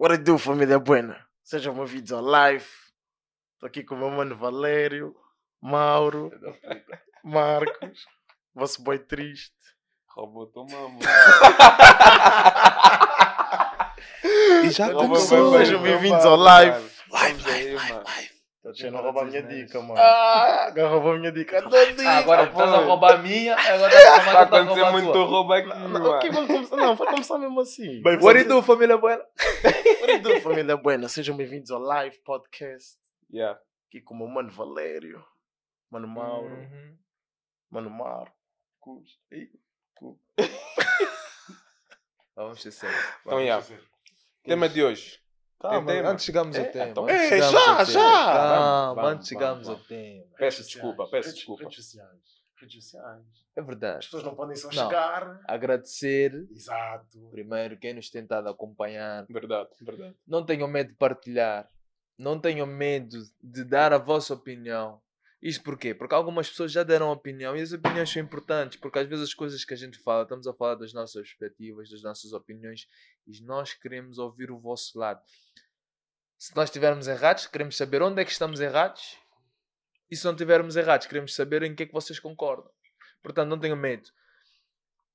What it do, família buena? Sejam bem-vindos ao live. Estou aqui com o meu mano Valério, Mauro, Marcos, vosso boy triste. Roubou tua mama. E já começou. Sejam bem-vindos ao live. Live, live, live, Tá deixando roubar a minha dica, mano. Ah, Agora roubou a minha dica. Ah, agora Tá estás a bom. roubar a minha, agora estás a Está a roubar a acontecer muito roubo aqui, Não, mano. ok, vamos começar. Não, vai começar mesmo assim. Bem, What it do, família boa? What it do, família buena? Sejam bem-vindos ao live podcast. Yeah. Aqui com o meu mano Valério, mano Mauro, Uhum. mano Marcos. Ih, cu. Vamos ser sérios. Então, yeah. Tema de hoje. Calma, antes chegamos É, então- antes Ei, chegamos já, já. Calma, Vamos, antes chegamos vamos. tema. Peço desculpa, peço desculpa. Redes sociais. Redes sociais. É As verdade. pessoas não podem só Não. chegar. Agradecer, Exato. primeiro, quem nos tem estado a acompanhar. Verdade, verdade. Não tenham medo de partilhar. Não tenham medo de dar a vossa opinião. Isto porquê? Porque algumas pessoas já deram opinião e as opiniões são importantes, porque às vezes as coisas que a gente fala, estamos a falar das nossas perspectivas, das nossas opiniões, e nós queremos ouvir o vosso lado. Se nós estivermos errados, queremos saber onde é que estamos errados, e se não estivermos errados, queremos saber em que é que vocês concordam. Portanto, não tenham medo.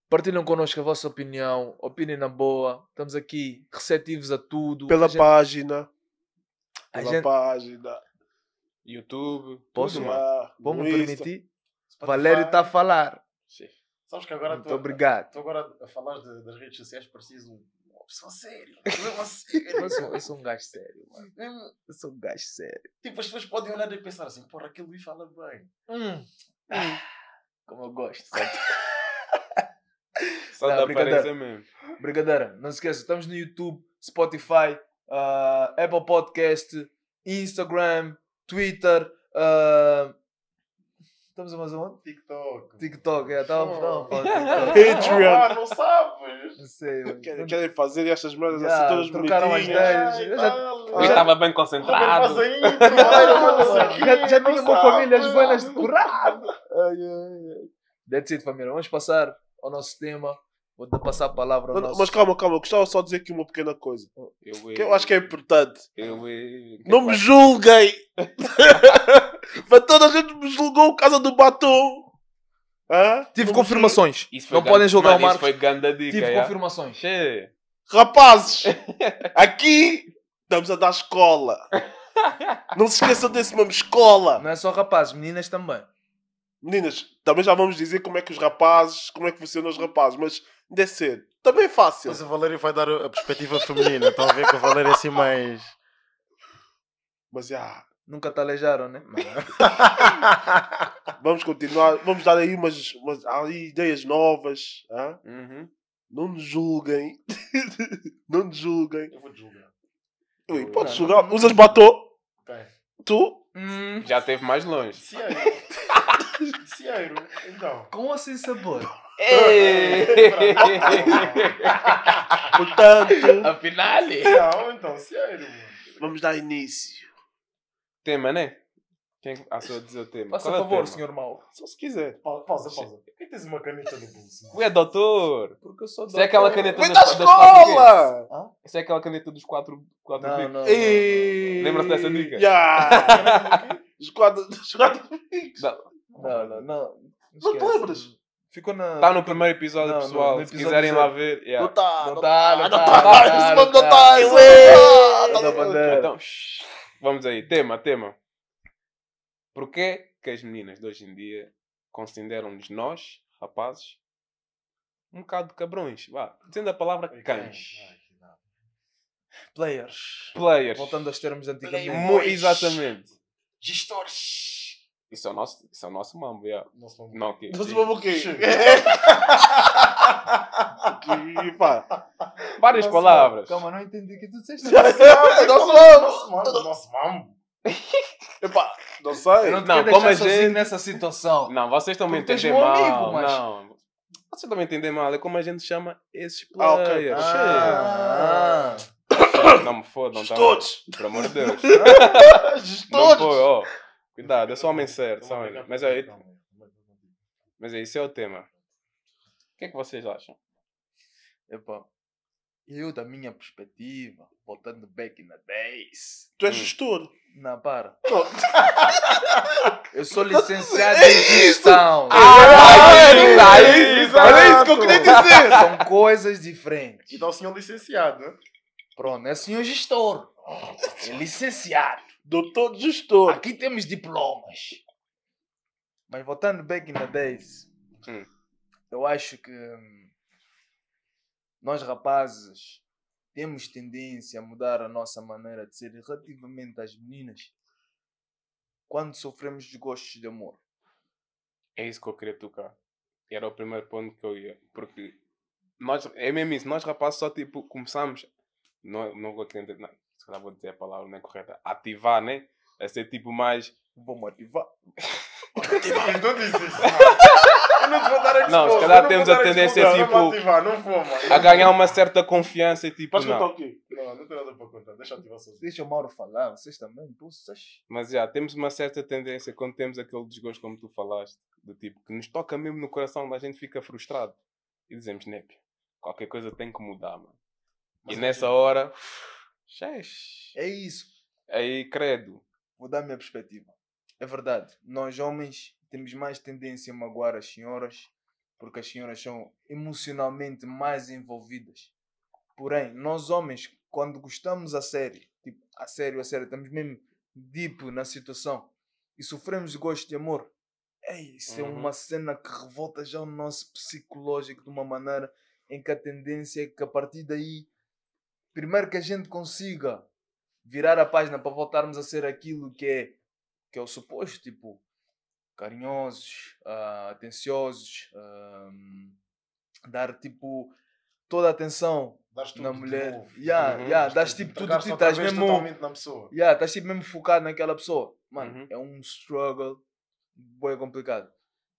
Partilham connosco a vossa opinião, opinem na boa. Estamos aqui receptivos a tudo. Pela A gente- página. a Pela gente- página. YouTube. Posso, mano? No Insta. permitir? Spotify. Valério está a falar. Sim. Sabes que agora Muito estou obrigado. Estou agora a falar de- das redes sociais, preciso pessoa séria. Pessoa séria. Eu sou, eu sou um gajo sério, mano. Mesmo, Eu sou um gajo sério. Tipo, as pessoas podem olhar e pensar assim, porra, aquele Luís fala bem. Hum. Como eu gosto, sabe? Só Não, da brincadeira. aparência mesmo. Brigadeira, não se esqueça, estamos no YouTube, Spotify, ah, Apple Podcast, Instagram, Twitter. ah, estamos a mais onde? TikTok. TikTok, é, estava Oh. a falar TikTok. Patreon. Ah, não sabes? Não sei. Querem, querem fazer estas merdas Já, assim todas trocaram as bonitinhas. ideias. Eu já- tal. Eu estava bem concentrado. Faz a intro, vai, faz aqui, Já, já tinha uma família as buenas decorado. Ai, ai, ai. That's it, família. Vamos passar ao nosso tema. Vou te passar a palavra ao Não, nosso... Mas calma, calma. Gostava só de dizer aqui uma pequena coisa. Eu, Que eu acho que é importante. Eu, eu, Não me julguem. Para toda a gente me julgou por causa do batom. Hã? Tive Não confirmações. Isso foi Não gan- podem julgar Mano, o Marcos. Isso foi ganda dica. Tive yeah. confirmações. Che. julguem. Rapazes, aqui estamos a dar escola. Não se esqueçam desse nome, escola. Não é só rapazes, meninas também. Meninas, também já vamos dizer como é que os rapazes, como é que funcionam os rapazes, mas é cedo. Também é fácil. Mas o Valério vai dar a perspectiva feminina. Estão a ver que o Valério é assim mais. Mas já, Nunca te aleijaram, né? vamos continuar, vamos dar aí umas, umas aí ideias novas. Uhum. Não nos julguem. não nos julguem. Eu vou te julgar. Ui, podes julgar. Usas batom? Ok. Tu? Hum, Já esteve mais longe. Cieiro. Cieiro. Então. com ou sem sabor? Portanto, Afinal, Não, então, Cieiro. mano. vamos dar início. tema, né? Quem a sua dizer o tema? faça é favor, tema? senhor Mauro. Só se quiser. Pa- Pausa, pausa. Por que tens uma caneta no bolso? Ué, doutor! Porque eu sou Isso é aquela caneta Vem da quatro escola! Isso é aquela caneta dos quatro, quatro Não, bicos. não, não, Ei! Lembra-se dessa dica? Ya! Os quadros. Os quadros. não, não, não. Não te esquece. lembras? Ficou na... Está no primeiro episódio, Não, no- pessoal. no Se episódio quiserem lá ver. yeah. Não tá. Não tá, não não tá, tá. não tá, Esse não não tá. tá. Tá. Então, vamos aí. Tema, tema. Porquê que as meninas de hoje em dia consideram-nos nós, rapazes, um bocado de cabrões? Vá, dizendo a palavra cães. Players. Players. Voltando aos termos antigamente. Exatamente. Gestores. Isso é o nosso, isso é o nosso mambo, yeah. Nossa, mano. Não, ok. Não se o quê? Sim. E pá. Várias Nossa, palavras. Calma, não entendi o que tu disseste. Nosso Nosso mambo. Nosso mambo. Epá, não sei. Eu não Não, como a gente- nessa situação. Não, vocês estão me entendendo um mal. amigo, mas- Não. Vocês estão me entendendo mal. É como a gente chama esses Ah, ok. players. Ah, Chega. Não me fodam, tá? Todos. Pelo amor de Deus. Todos. Não foi, ó. Cuidado, eu sou homem certo. Sou homem. Mas, é, mas é, isso é o tema. O que é que vocês acham? Epá, Eu, da minha perspectiva, voltando back in the days. Tu és Hum. gestor. Não, para. Eu sou licenciado É em gestão. Ah, Aí, aí, exato. Era isso que eu queria dizer. São coisas diferentes. Então o senhor licenciado, né? Pronto, é senhor gestor. É licenciado. Doutor gestor. Aqui temos diplomas. Mas voltando back in the days, Hum. eu acho que hum, nós rapazes temos tendência a mudar a nossa maneira de ser relativamente às meninas quando sofremos desgostos de amor. É isso que eu queria tocar. Era o primeiro ponto que eu ia. Porque nós, é mesmo isso, nós rapazes só tipo começamos, não, não vou querer, não, se calhar vou dizer a palavra não é correta, ativar, né? A ser tipo mais. Vou motivar. Não diz isso, mano. Eu não te vou dar Não, se calhar temos a tendência, tipo, Não vou ativar, não vou, mano. a ganhar uma certa confiança e tipo. Podes contar Não. o quê? Não, não tem nada para contar. Deixa eu ativar sozinho. Deixa o Mauro falar, vocês também, poças. Mas já, temos uma certa tendência quando temos aquele desgosto, como tu falaste, do tipo que nos toca mesmo no coração, a gente fica frustrado. E dizemos, Népia, qualquer coisa tem que mudar, mano. Mas e é nessa que- hora, xex. É isso. aí credo. Vou dar a minha perspectiva. É verdade, nós homens temos mais tendência a magoar as senhoras porque as senhoras são emocionalmente mais envolvidas. Porém, nós homens, quando gostamos a sério, tipo, a sério, a sério, estamos mesmo deep na situação e sofremos de gosto de amor, é isso, é Uhum. uma cena que revolta já o nosso psicológico de uma maneira em que a tendência é que a partir daí, primeiro que a gente consiga virar a página para voltarmos a ser aquilo que é, que é o suposto, tipo, carinhosos, ah, atenciosos, dar tipo toda a atenção na mulher. novo. Yeah, Uhum. yeah, dás tipo tudo de Entregar-se ti, outra estás mesmo, na pessoa. yeah, estás tipo mesmo focado naquela pessoa. Mano, Uhum. é um struggle bem complicado.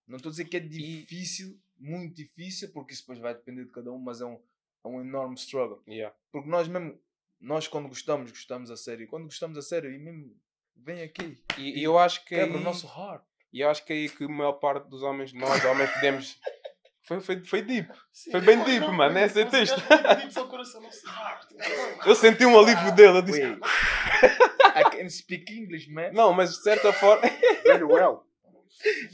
Não estou a dizer que é difícil, muito difícil, porque isso depois vai depender de cada um, mas é um, é um enorme struggle. Yeah. Porque nós mesmo, nós quando gostamos, gostamos a sério. E quando gostamos a sério, e mesmo vem aqui, E, e eu acho que quebra aí, o nosso heart. e eu acho que é aí que a maior parte dos homens, nós homens, podemos. Foi, foi, foi deep. Foi bem deep, mano, esse é texto. Eu senti um alívio dele. Eu disse, Wait. I can speak English, man. não, mas de certa forma. Very well.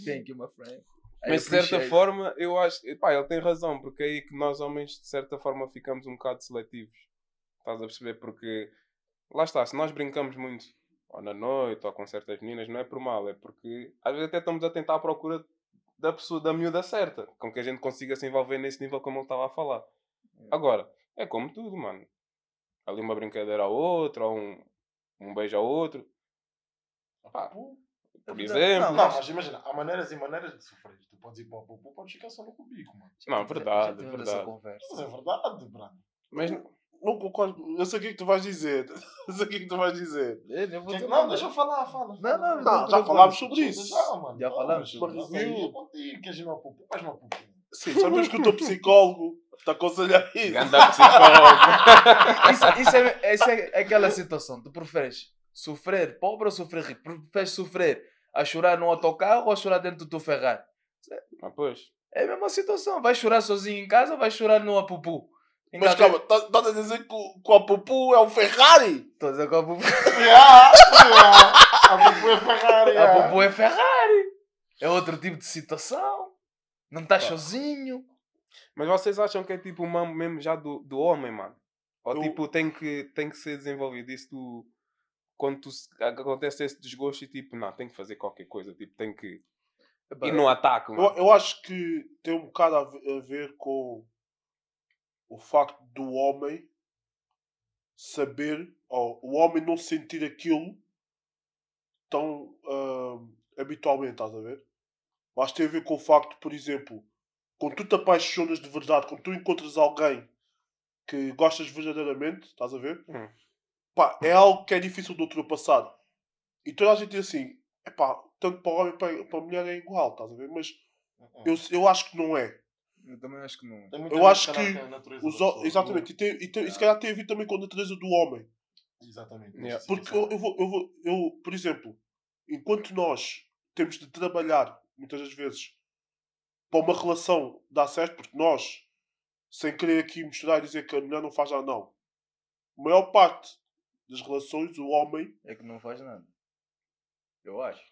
Thank you, my friend. Mas de certa forma, eu acho. Pá, ele tem razão, porque é aí que nós homens, de certa forma, ficamos um bocado seletivos. Estás a perceber? Porque lá está, se nós brincamos muito, ou na noite, ou com certas meninas, não é por mal, é porque às vezes até estamos a tentar à procura da pessoa, da miúda certa, com que a gente consiga se envolver nesse nível como ele estava a falar. Agora, é como tudo, mano. Ali uma brincadeira ao outro, ou um, um beijo ao outro, Pá, por exemplo. Não, mas imagina, há maneiras e maneiras de sofrer. Tu podes ir para o pupu, podes ficar só no cubico, mano. Não, Já verdade, essa verdade. Mas é verdade, brado. Mas Não concordo. Eu sei o que é que tu vais dizer. Eu sei o que é que tu vais dizer. Eu Não, deixa eu falar, fala. Não, não, Não, já falámos sobre isso. Já, mano. Já Não, mas sobre isso é contigo. Queres ir no pupu? Vais no pupu. Sim, sabemos que o teu psicólogo te aconselha isso. Ganda psicólogo. Isso, isso, é, isso é aquela situação. Tu preferes sofrer pobre ou sofrer rico? Preferes sofrer a chorar no autocarro ou a chorar dentro do teu Ferrari? Ah, pois. É a mesma situação. Vais chorar sozinho em casa ou vais chorar no apupu? Mas calma, estás a dizer que o, que o Apupu é um Ferrari? Estou a dizer que o apupu, Ya, ya. A pupu é Ferrari. ya. apupu é Ferrari. É outro tipo de situação. Não estás sozinho. Mas vocês acham que é tipo uma mesmo já do, do homem, mano? Ou tipo tem que, tem que ser desenvolvido isso do. Quando tu, acontece esse desgosto e tipo, não, tem que fazer qualquer coisa, tipo, tem que ir no ataque, Eu, mano. eu acho que tem um bocado a ve- a ver com o facto do homem saber, ou o homem não sentir aquilo tão ah, habitualmente, estás a ver? Mas tem a ver com o facto, por exemplo, quando tu te apaixonas de verdade, quando tu encontras alguém que gostas verdadeiramente, estás a ver? Hum. Pá, é algo que é difícil de ultrapassar. E toda a gente diz assim, epá, tanto para o homem para, para a mulher é igual, estás a ver? Mas eu, eu acho que não é. Eu também acho que não. Eu acho que Os pessoa, exatamente, e, tem, e, tem, e se calhar tem a ver também com a natureza do homem. Exatamente. Yeah. Porque eu, eu, vou, eu, vou, eu, por exemplo, enquanto nós temos de trabalhar, muitas das vezes, para uma relação dar certo, porque nós sem querer aqui misturar e dizer que a mulher não faz nada, não. A maior parte das relações, o homem. É que não faz nada. Eu acho.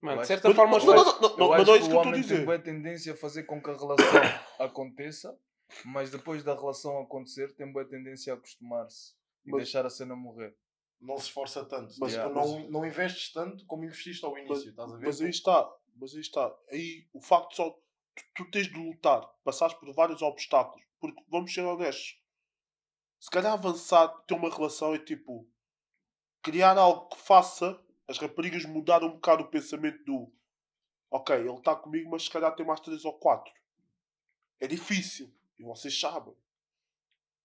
Mano, Eu de certa Mas- forma, mas- não, não, não, não, mas não é isso que o eu estou a homem tem dizer. boa tendência a fazer com que a relação aconteça, mas depois da relação acontecer tem boa tendência a acostumar-se e Mas- deixar a cena morrer. Não se esforça tanto. Mas- Tipo, mas- não, não investes tanto como investiste ao início. estás a ver? Mas aí está, mas aí está. Aí o facto só. Tu, tu tens de lutar, passares por vários obstáculos. Porque vamos ser honestos. Se calhar avançar, ter uma relação é tipo. Criar algo que faça as raparigas mudar um bocado o pensamento do. Ok, ele está comigo, mas se calhar tem mais três ou quatro. É difícil. E vocês sabem.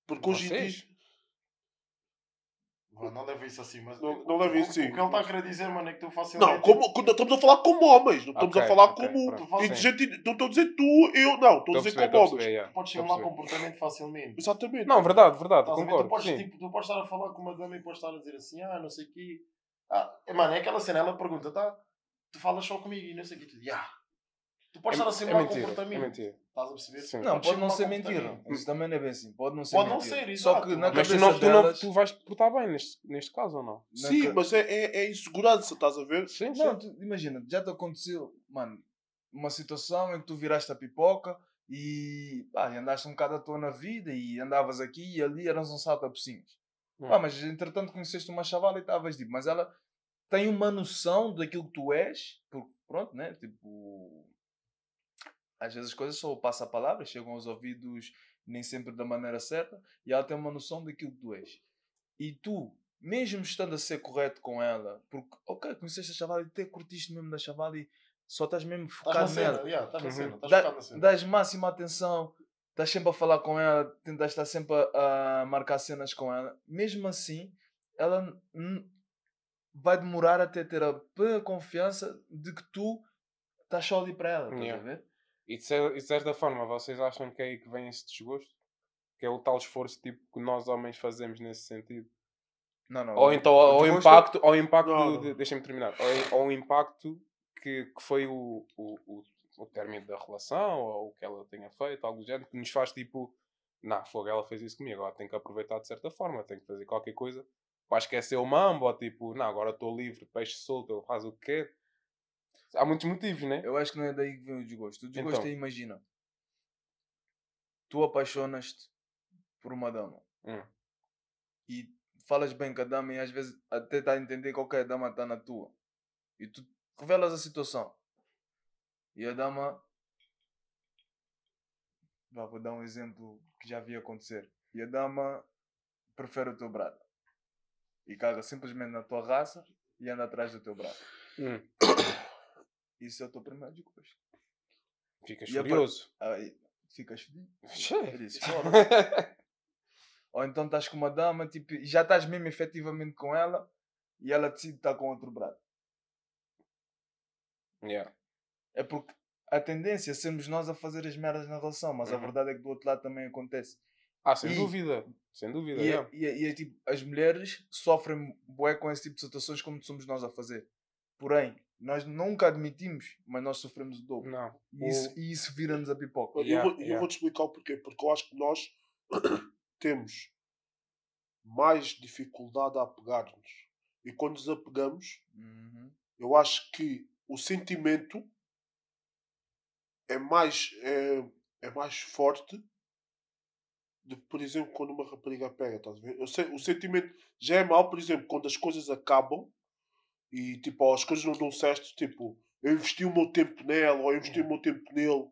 Porque hoje em Vocês? dia. Não leva isso assim, mas Não- não isso assim. O que ele está a querer dizer, mano, é que tu facilmente. Não, como, estamos a falar como homens, não estamos Ok, a falar ok, como. e gente- não estou a dizer tu, eu, não, estou a dizer como homens. perceber, yeah. Podes simular comportamento facilmente. Exatamente. Não, verdade, verdade, a ver? Tu concordo. podes, sim. tipo, tu podes estar a falar com uma dama e podes estar a dizer assim, ah, não sei o quê. Ah, é, mano, é aquela cena, ela pergunta, tá? Tu falas só comigo e não sei o quê. Tu, yeah. Tu podes estar a É, é mentira, é comportamento. mentira. Estás a perceber? Sim. Não, pode não ser mentira. Isso também não é bem assim. Pode não ser Pode não mentira. ser, Só exato. que na Mas tu, cabeça não, tu, não, delas... tu vais portar bem neste, neste caso ou não? na Sim, ca- mas é, é, é insegurança, estás a ver? Sim, Não, tu- imagina, já te aconteceu, mano, uma situação em que tu viraste a pipoca e pá, e andaste um bocado à toa na vida e andavas aqui e ali eras um salto a pocinhos. Hum. Pá, mas entretanto conheceste uma chavala e estavas tipo, mas ela tem uma noção daquilo que tu és, porque pronto, né? Tipo, às vezes as coisas só passa a palavra, chegam aos ouvidos nem sempre da maneira certa e ela tem uma noção daquilo que tu és. E tu, mesmo estando a ser correto com ela, porque, ok, conheceste a chavala e até curtiste mesmo da chavala e só estás mesmo Estás focado cena, nela. yeah, estás na Uhum. cena, estás Dá- focado na cena. dás máxima atenção, estás sempre a falar com ela, tentas estar sempre a, a marcar cenas com ela. Mesmo assim, ela vai demorar até ter a plena confiança de que tu estás só ali para ela. Estás Yeah. a ver? E de, cer- e de certa forma, vocês acham que é aí que vem esse desgosto? Que é o tal esforço tipo, que nós homens fazemos nesse sentido? Não, não. Ou então o desgosto- impacto, ao impacto Não, não. de- deixa-me terminar, ao, ao impacto que, que foi o, o, o, o término da relação, ou o que ela tenha feito, algo do género, que nos faz tipo, não, fogo, ela fez isso comigo, agora tenho que aproveitar de certa forma, tenho que fazer qualquer coisa para esquecer o mambo, ou tipo, não, agora estou livre, peixe solto, ele faz o que quer. Há muitos motivos, né? Eu acho que não é daí que vem o desgosto. O desgosto Então. é, imagina, tu apaixonas-te por uma dama Hum. e falas bem com a dama e às vezes até está a entender qual que é a dama está na tua. E tu revelas a situação. E a dama. Vá, vou dar um exemplo que já vi acontecer. E a dama prefere o teu brado. E caga simplesmente na tua raça e anda atrás do teu brado. Hum. Isso é o teu primeiro desgosto. Ficas E a par- furioso. Aí ficas fedido. Eu. Ou então estás com uma dama tipo, e já estás mesmo efetivamente com ela e ela decide estar com outro brado. yeah. É porque a tendência é sermos nós a fazer as merdas na relação, mas a Uhum. verdade é que do outro lado também acontece. Ah, sem E- dúvida. Sem dúvida, E, é- e, é- e é tipo, as mulheres sofrem bué com esse tipo de situações como somos nós a fazer. Porém, nós nunca admitimos, mas nós sofremos o dobro. Não. E isso, e isso vira-nos a pipoca. Eu, Yeah, vou, eu yeah. vou te explicar o porquê. Porque eu acho que nós temos mais dificuldade a apegar-nos. E quando nos apegamos, Uhum. eu acho que o sentimento é mais, é, é mais forte do que, por exemplo, quando uma rapariga pega, estás a ver? Eu sei, o sentimento já é mau, por exemplo, quando as coisas acabam e tipo, as coisas não dão certo, tipo, eu investi o meu tempo nela ou eu investi o meu tempo nele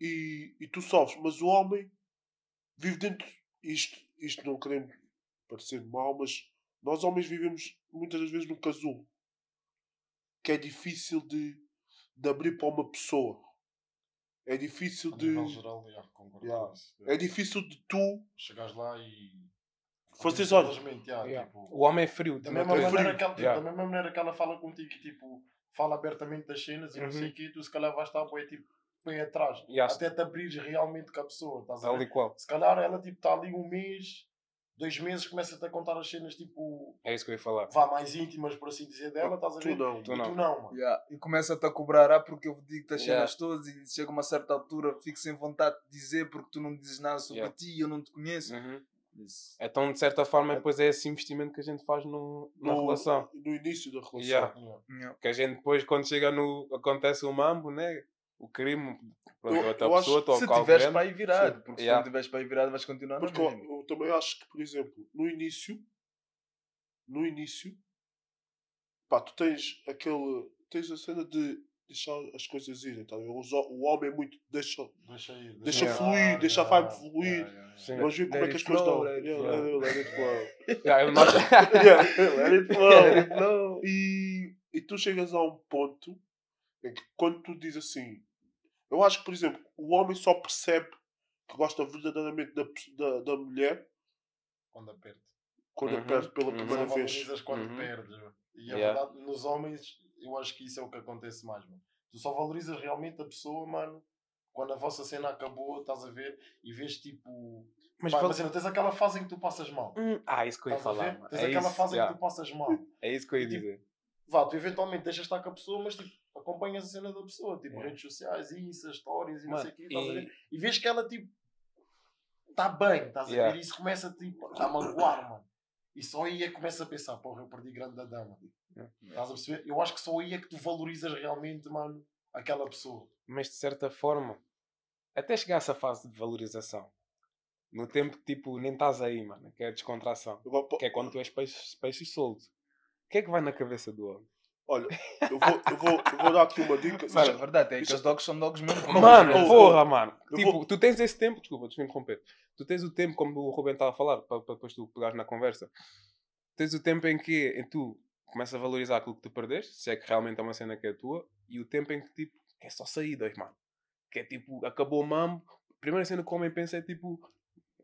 e, e tu sofres, mas o homem vive dentro isto, isto não queremos parecer mal, mas nós homens vivemos muitas das vezes num casulo que é difícil de, de abrir para uma pessoa. É difícil de. geral, yeah. É difícil de tu Chegares lá e. fazeres olha. Simplesmente, yeah, Yeah. tipo, O homem é frio. Da mesma, maneira que ela, tipo, Yeah. da mesma maneira que ela fala contigo, tipo, fala abertamente das cenas e não sei Uhum. o que, tu se calhar vais estar bué, tipo, bem atrás. Yeah. Até te abrires realmente com a pessoa, estás a ver? e. Se calhar ela tipo está ali um mês, dois meses começa-te a contar as cenas tipo, É isso que eu ia falar. vá mais íntimas, por assim dizer, dela, estás a Tu ver? não. Tu e não. tu não, mano. Yeah. E começa-te a cobrar, ah, porque eu digo-te as Yeah. cenas todas e chega uma certa altura, fico sem vontade de dizer porque tu não dizes nada sobre Yeah. ti e eu não te conheço. Uhum. Isso. Então, de certa forma, depois é esse investimento que a gente faz no, na No, relação. no início da relação. Yeah. Yeah. Yeah. Que a gente depois, quando chega no. acontece o mambo, né? O crime, pronto, Eu- outra eu acho- pessoa, Se toca tiveres para aí virado, Sim. porque se não tiveres para aí virado vais continuar Porque na eu, eu também acho que, por exemplo, no início, no início, pá, tu tens aquele, tens a cena de deixar as coisas irem, tá? o homem é muito, deixa, Deixa ir. Deixa ir. fluir, deixa a vibe fluir. Sim. vamos ver como Let é que as coisas estão. let it Yeah, flow. let it flow. Yeah, eu- nós- Yeah, let it flow. Let it flow. E, e tu chegas a um ponto em que quando tu dizes assim, eu acho que, por exemplo, o homem só percebe que gosta verdadeiramente da, da, da mulher Quando aperta. Quando Uhum, a perde pela uhum. primeira Só vez. valorizas quando Uhum. perdes. E a Yeah. verdade, nos homens, eu acho que isso é o que acontece mais, mano. Tu só valorizas realmente a pessoa, mano, quando a vossa cena acabou, estás a ver, e vês tipo. Mas Pá, val- imagina, tens aquela fase em que tu passas mal. Hum, Ah, isso que eu ia a falar. Tens É aquela isso, fase em yeah. que tu passas mal. É isso que eu ia E, tipo, dizer. Vá, tu eventualmente deixas estar com a pessoa, mas tipo, acompanhas a cena da pessoa, tipo, Yeah. redes sociais, Insta, stories e não sei o quê, estás a ver? e- E vês que ela tipo está bem, estás a Yeah. ver? E isso começa tipo, a magoar, mano. E só aí é que começa a pensar, porra, eu perdi grande da dama. Yeah. Estás a perceber? Eu acho que só aí é que tu valorizas realmente, mano, aquela pessoa. Mas de certa forma, até chegar a essa fase de valorização, no tempo que tipo, nem estás aí, mano, que é a descontração, po- que é quando tu és peixe, peixe solto. O que é que vai na cabeça do homem? Olha, eu vou, eu, vou, eu vou dar aqui uma dica. Mas é Isto- verdade, é que os dogs são dogs mesmo. Mano, porra, mano. eu Tipo, vou- tu tens esse tempo, desculpa, deixa-me interromper. Tu tens o tempo, como o Ruben estava a falar, para depois tu pegares na conversa. Tens o tempo em que em tu começas a valorizar aquilo que tu perdeste, se é que realmente é uma cena que é tua, e o tempo em que tipo, é só saídas, mano. Que é tipo, acabou o mambo. A primeira cena que o homem pensa é tipo,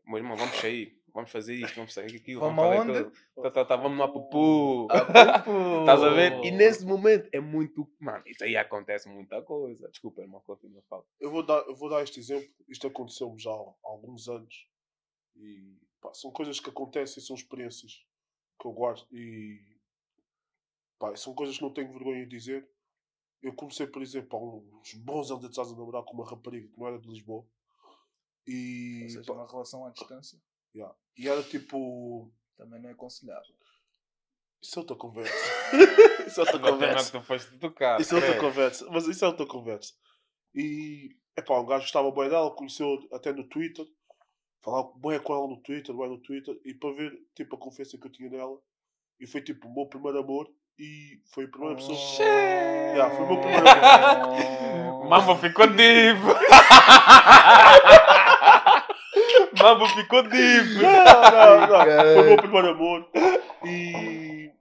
mas irmão, vamos sair, vamos fazer isto, vamos fazer aquilo, vamos, Vamos fazer aonde? aquilo. Tá, tá, tá, vamos lá pupu. Ah, Estás a ver? E nesse momento é muito. Mano, isso aí acontece muita coisa. Desculpa, irmão, continua a falar. eu, vou dar, eu vou dar este exemplo. Isto aconteceu-me já há alguns anos. E pá, são coisas que acontecem, são experiências que eu guardo. E pá, são coisas que não tenho vergonha de dizer. Eu comecei, por exemplo, há uns bons anos atrás a namorar com uma rapariga que não era de Lisboa. E, Ou seja, pá, uma relação à distância yeah. e era tipo. também não é aconselhável. Isso é outra conversa. isso é outra Não conversa. tu foste tocar. Isso é outra é. conversa. Mas isso é outra conversa. E, epá, um gajo gostava bem dela, conheceu até no Twitter. Falava bem com ela no Twitter, bem no Twitter. E para ver, tipo, a confiança que eu tinha nela. E foi, tipo, o meu primeiro amor. E foi a primeira pessoa... Yeah, foi o meu primeiro amor. Mambo ficou deep. Mambo ficou deep. Não, não, não. Foi o meu primeiro amor. E...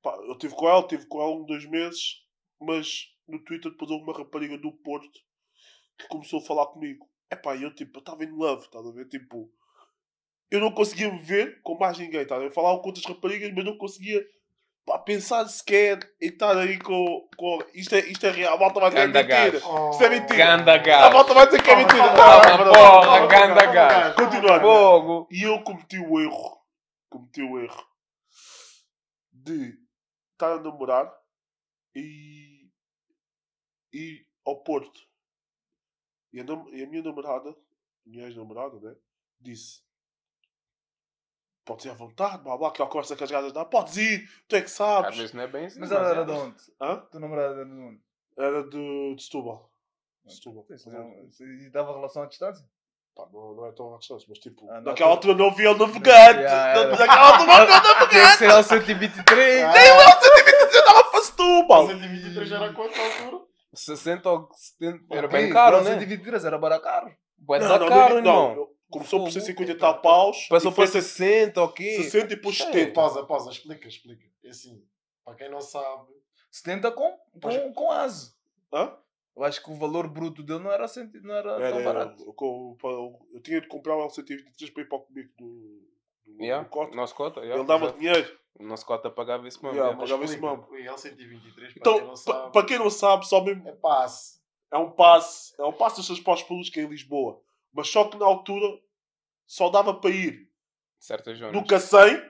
Pá, eu estive com ela, estive com ela um, dois meses. Mas no Twitter depois houve uma rapariga do Porto que começou a falar comigo. Epá, eu tipo, eu estava in love, estás a ver? Tipo, eu não conseguia me ver com mais ninguém, estás a ver? Falava com outras raparigas, mas não conseguia pá, pensar sequer em estar aí com. com... Isto, é, isto é real, a malta vai dizer que é mentira. gajo. Isto é mentira. Ganda A gajo. malta vai dizer que é mentira. Calma, Não, não, porra, ganda gajo. Continuar. Fogo. E eu cometi o erro. Cometi o erro de estar a namorar e ir ao Porto. E a, nam- e a minha namorada, minha ex-namorada, né? Disse: Podes ir à vontade, blá blá, aquela conversa que as gajas dão, podes ir, tu é que Às sabes. vezes não é bem assim. Mas ela era é. de onde? Hã? Tu namorada era de onde? Era de, de Setúbal. De Setúbal. Isso não- isso- E dava relação à distância? Pá, não, não é tão à distância, mas tipo, Ah, naquela tu- altura não via o navegante. Era. naquela altura não via o navegante. Tinha que ser ao 123. Ah, Nem o L123 eu estava para Setúbal. 123 era quanto na altura? 60 ou 70. Era Ok, bem caro, né? 123 era para caro. Bué Não, não, caro, não, não. Começou por Fogo. 150 e tal paus. Passou para 60 ou quê? 60 e depois É. 70. Pausa, pausa, explica, explica. É assim, para quem não sabe, 70 com, com, com asa. Hã? Eu acho que o valor bruto dele não era, cento, não era, Era, tão era, barato. eu, eu, eu, eu tinha de comprar um L123 para ir para o comigo do, do, Yeah, do Cota. Nosso cota, yeah, Ele dava exato. dinheiro. Nosso cota pagava esse mesmo. Yeah, mas pagava esse mambo. o L123, para quem Então, não pa- sabe, para quem não sabe, só mesmo é passe. é um passe. É um passe dos transportes públicos em Lisboa. Mas só que na altura só dava para ir Certas zonas. do Cacém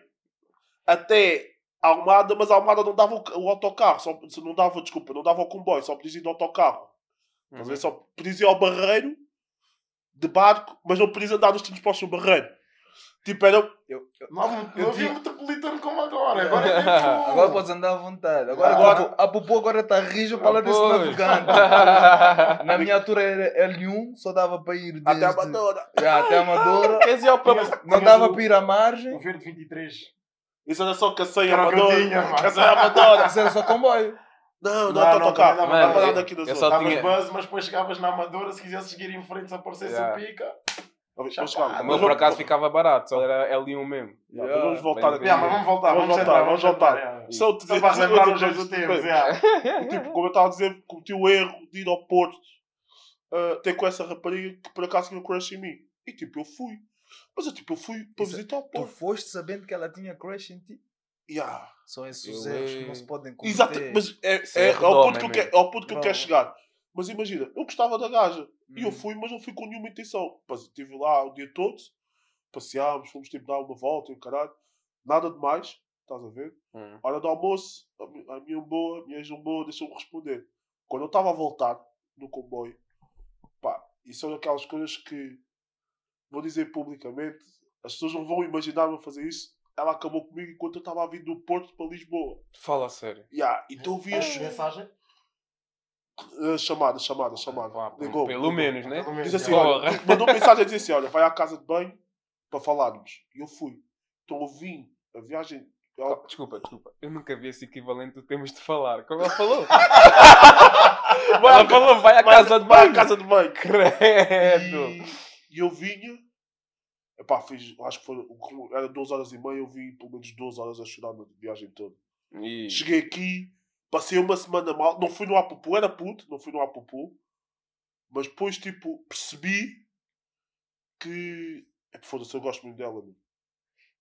até Almada, mas Almada não dava o, o autocarro, só, não dava, desculpa, não dava o comboio, só podias ir de autocarro. A? Uhum. Só podias ir ao Barreiro de barco, mas não podias andar nos transportes no Barreiro. Tipo, era. Eu, eu- Não, não Eu havia metropolitano como agora. Agora é tipo... Agora podes andar à vontade. Agora, Agora- a a Pupu agora está rijo para lá desse Pois. navegante. Na minha altura era L1, só dava para ir desde... Até a Amadora. Já, até a Amadora. Não dava para ir à margem. O Verde 23. Isso era só Cacém e Era o que eu Amadora. tinha, mano. Cacém e Amadora. Isso era só comboio. Não, não, Não, não, não, autocarro. também Não dava- dava Mano, nada aqui da eu zona. só Davas tinha- buzz, mas depois chegavas na Amadora, se quisesse seguir em frente, se aparecesse Yeah. o pica. Vamos Já vamos. O Mas meu por acaso ficava barato, só era L1 mesmo. Yeah, mas Vamos voltar aqui. Yeah, mas vamos voltar, Vamos vamos, voltar, vamos voltar. yeah. Só te dizer- para relembrar outra os dois tempos, yeah. E, tipo, como eu estava a dizer, cometi o erro de ir ao Porto uh, ter com essa rapariga que por acaso tinha crush em mim. E tipo, eu fui. Mas eu tipo, eu fui para Isso- visitar o Tu Porto. foste sabendo que ela tinha crush em ti? Yeah. São esses Eu os erros que é- não se podem cometer. Exato, mas é, é, é é ao ponto que eu mesmo. quero, é ao ponto que eu quero chegar. Mas imagina, eu gostava da gaja. E eu Hum. fui, mas não fui com nenhuma intenção. Mas estive lá o dia todo, passeámos, fomos tipo dar uma volta e o caralho. Nada demais, estás a ver? Hum. Hora do almoço, a mi- a minha boa, a minha boa, deixou-me responder. Quando eu estava a voltar no comboio, pá, isso são aquelas coisas que vou dizer publicamente, as pessoas não vão imaginar-me a fazer isso. Ela acabou comigo enquanto eu estava a vir do Porto para Lisboa. Fala a sério. Yeah, então eu vi as Mensagem? Uh, chamada, chamada, chamada. Vá, Ligou, Pelo ligou. menos, né? Pelo menos, Diz assim, olha, mandou mensagem a dizer assim, olha, vai à casa de banho para falarmos. E eu fui. Então eu vim, a viagem... ela- Oh, Desculpa, desculpa. Eu nunca vi esse equivalente do temos de falar. Como ela falou? Vai ela à falou, vai à casa de vai à banho. casa de banho. Credo. E, e eu vinha, epá, fiz, acho que foi, era duas horas e meia, eu vim pelo menos duas horas a chorar na viagem toda. E... Cheguei aqui, passei uma semana mal, não fui no Apupu, era puto, não fui no Apupu, mas depois, tipo, percebi que, é, foda-se, eu gosto muito dela, mano.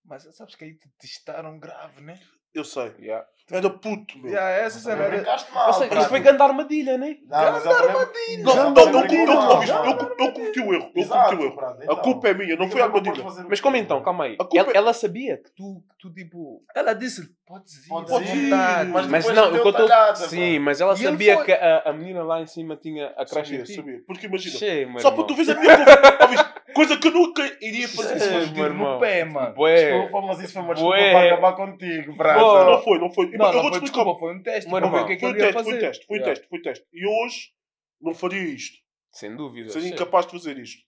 Mas sabes que aí te testaram grave, né? Eu sei, Yeah. era puto, meu. Já, essa cena Também era... mal, Eu sei, isso foi grande armadilha, né? Não, eu também- Não, eu não, não, eu, cometi o erro, eu cometi o erro. A então. culpa é minha, não foi a armadilha. Mas como então? Calma aí. Ela, é- ela sabia que tu, tu tipo... Ela disse, podes ir, Podes à ir, mas não, eu talhada, Sim, mas ela E sabia foi. que a, a menina lá em cima tinha a crush em Sabia, sabia. Porque imagina, só para tu vês a minha conversa? coisa que eu nunca iria fazer. Isso foi Tiro no pé, mano. Bué. Desculpa, mas isso foi uma desculpa Bué. para acabar contigo, Pô. prato. Não foi, não foi. Não, eu não vou foi te explicar. desculpa, foi um teste. Irmão, o que é que Foi um teste, foi um fazer. teste, foi um Yeah. teste, foi um teste. E hoje não faria isto. Sem dúvida. Seria incapaz de fazer isto.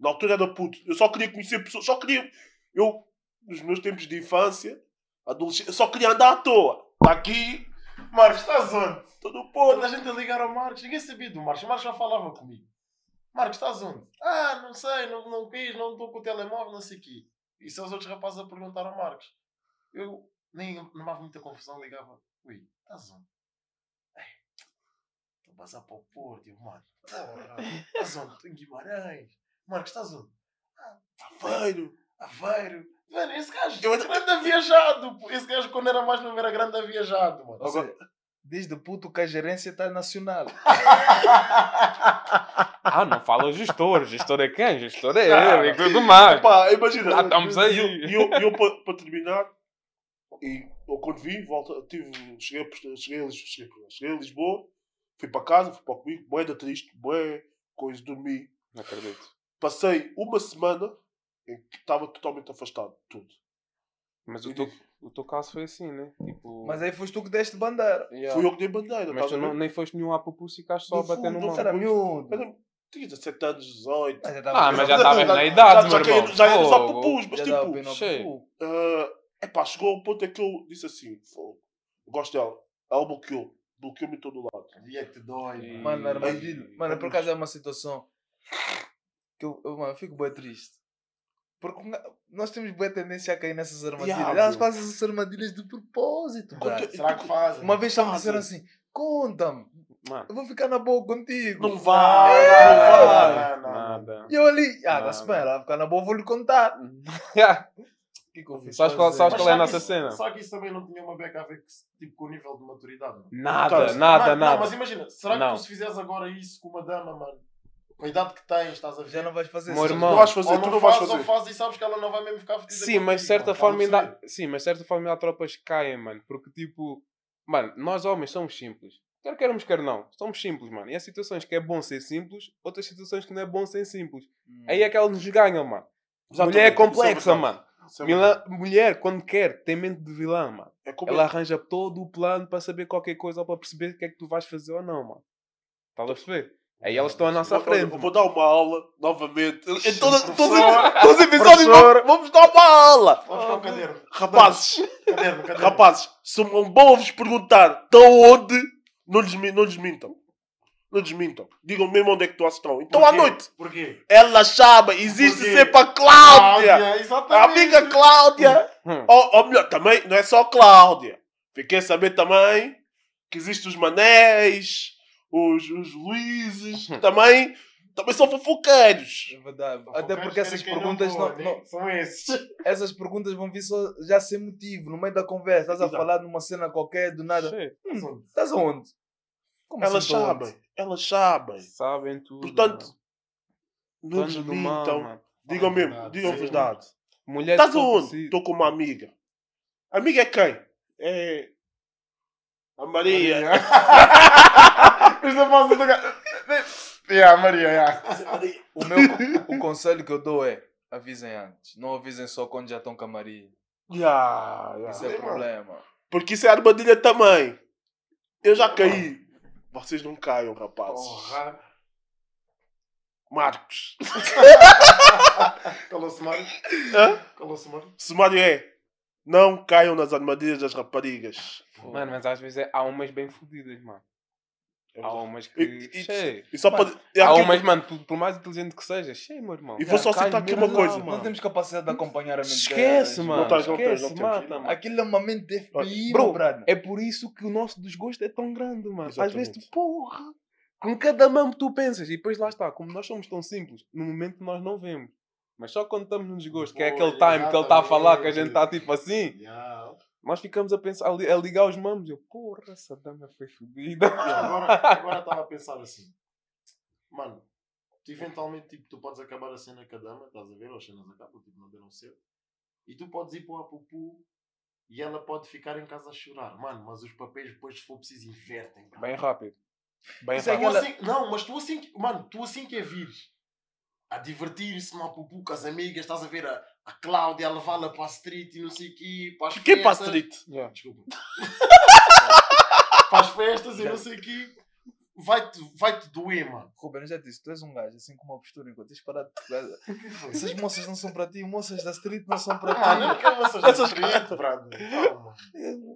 Na altura era puto. Eu só queria conhecer pessoas. Só queria. Eu, nos meus tempos de infância, adolescência, eu só queria andar à toa. Está aqui, Marcos, estás onde? estou no Porto. Toda a gente a ligar ao Marcos. Ninguém sabia do Marcos. O Marcos já falava comigo. Marcos, estás onde? Ah, não sei, não, não quis, não estou com o telemóvel, não sei o quê. E são os outros rapazes a perguntar ao Marcos. Eu nem não hava muita confusão, ligava. Ui, estás onde? Ei, Estou a passar para o Porto. E eu, Marcos, porra, estás onde? Estou em Guimarães. Marcos, estás onde? Aveiro. Aveiro. Mano, esse gajo Eu- é grande a viajado. Esse gajo, quando era mais novo, era grande a viajado, mano. Seja, Desde puto que a gerência está nacional. Ah, não fala gestor. Gestor é quem? Gestor é Ah. ele e tudo mais. Pá, imagina. Ah, estamos aí. E eu, eu, eu para, terminar, e eu quando vim, volta, tive, cheguei, cheguei, cheguei, cheguei a Lisboa, fui para casa, fui para comigo, moeda triste, bué, coisa, dormi. Não acredito. Passei uma semana em que estava totalmente afastado de tudo. Mas o E teu, o teu caso foi assim, né? Tipo... Mas aí foste tu que deste bandeira. Yeah. Fui eu que dei bandeira, Mas tu não, nem foste nenhum apupus e ficaste só a bater no não mão. Era miúdo. Tinha 17 anos, 18. Mas já Ah, mas já estava estavas na idade, já, meu já, irmão. já era só pupus, mas tipo, pupu. Uh, epá, chegou ao ponto em que eu disse assim: "Fogo, gosto dela. Ela bloqueou, bloqueou-me em todo o lado. O dia que te dói, E- mano. Mano, por acaso é uma situação que eu, eu, mano, eu fico bem triste. Porque nós temos boa tendência a cair nessas armadilhas. Yeah, Elas bro. fazem essas armadilhas de propósito, cara. Será que fazem? Uma vez me Fazem. disseram assim: conta-me, eu vou ficar na boa contigo. Não vai, Não, não vai. não, não, não. nada. E eu ali, ah, Não, dá-se bem, ela vai ficar na boa, vou lhe contar. O que que eu fiz? Sabes qual- sabes qual é a só que nossa isso- cena? Só que isso também não tinha uma beca a ver com, tipo, com o nível de maturidade. Mano. Nada, Cara, nada, Mano, nada. Não, mas imagina, será que Não. tu se fizeres agora isso com uma dama, mano? Com a idade que tens, estás a ver? Já não vais fazer Meu isso. irmão. Não vais fazer, ou tu não fazes ou fazer. fazes e sabes que ela não vai mesmo ficar fedida Sim, mas de contigo, certa mano. forma ainda. Sim, mas de certa forma ainda há tropas que caem, mano. Porque tipo. Mano, nós homens somos simples. Quer queremos, quer não. Somos simples, mano. E há situações que é bom ser simples, outras situações que não é bom ser simples. Hum. Aí é que ela nos ganha, mano. Exatamente, Mulher é isso complexa, mano. É Mila- mulher, quando quer, tem mente de vilã, mano. É como Ela arranja todo o plano para saber qualquer coisa ou para perceber o que é que tu vais fazer ou não, mano. Estás a perceber? Aí elas estão à nossa Vou- frente. Vou, vou dar uma aula novamente. Em toda- todos, todos os episódios vamos, vamos dar uma aula. Vamos buscar o caderno. Rapazes, Caderno, caderno. rapazes, se um bom vos perguntar estão onde, não lhes, não lhes mintam. Não lhes mintam. Digam mesmo onde é que tu estão. Então à noite, Porquê? ela chama, existe Porquê? sempre a Cláudia. Cláudia, A exatamente. amiga Cláudia. Hum. Ou, ou melhor, também não é só Cláudia. Fiquei a saber também que existem os Manés, os, os Luizes, também, também são fofoqueiros. É verdade. Só Até porque essas perguntas não, não- hein? São esses. essas perguntas vão vir só já sem motivo, no meio da conversa. Estás a falar numa cena qualquer, do nada. Hum, estás aonde? Como Elas assim, sabem, onde? elas sabem. Sabem tudo. Portanto, mano. não lhes Bando do mal, mintam. mano. Digam mesmo, verdade, digam sim. verdade. Mulher Estás aonde? Estou com uma amiga. Amiga é quem? É. A Maria. Isto é fácil de Yeah, Maria, yeah. O meu o conselho que eu dou é avisem antes. Não avisem só quando já estão com a Maria. Ya, ya. Isso é Sim, mano. problema. Porque isso é armadilha também. Eu já caí. Vocês não caiam, rapazes. Porra. Marcos. Calou-se, Mário. Hã? Calou-se, Mário. Sumário é. Não caiam nas armadilhas das raparigas. Mano, mas às vezes é- há umas bem fodidas, mano. É Há umas que. E- e- Cheio. E só Mano, pode. é Há umas, mano, tu, por mais inteligente que sejas, cheio, meu irmão. E vou só citar aqui uma coisa. mano. Não temos capacidade de acompanhar a mente Esquece, mano. Não não tens, Esquece, não tens. mata, mano. Aquilo é uma mente de FBI, Bro, brother. É por isso que o nosso desgosto é tão grande, mano. Às vezes Exatamente. tu, porra, com cada mão que tu pensas. E depois lá está, como nós somos tão simples, no momento nós não vemos. Mas só quando estamos no desgosto, que é aquele time que ele está a falar, que a gente está exatamente. tipo assim, Yeah. Nós ficamos a pensar, a li- a ligar os mamos. Eu, porra, essa dama foi fodida. Agora agora estava a pensar assim. Mano, tu eventualmente tipo, tu podes acabar a cena com a dama, estás a ver? Ou as cenas acabam, tipo, não deram certo. E tu podes ir para o Apupu e ela pode ficar em casa a chorar. Mano, mas os papéis depois, se for preciso, invertem. Bem rápido. Bem é rápido. Assim- não, mas tu assim, que- mano, tu assim que é vires a divertir-se no Apupu com as amigas, estás a ver a, a Cláudia a levá-la para a street e não sei o quê, para as Que é para a festas. street? Yeah. Desculpa. para as festas e não sei o quê. Vai-te vai -te doer, mano. Ruben, eu já te disse, tu és um gajo assim com uma postura enquanto tens parado de Essas moças não são para ti, moças da street não são para Mano, eu não ti. quero moças da street. Calma.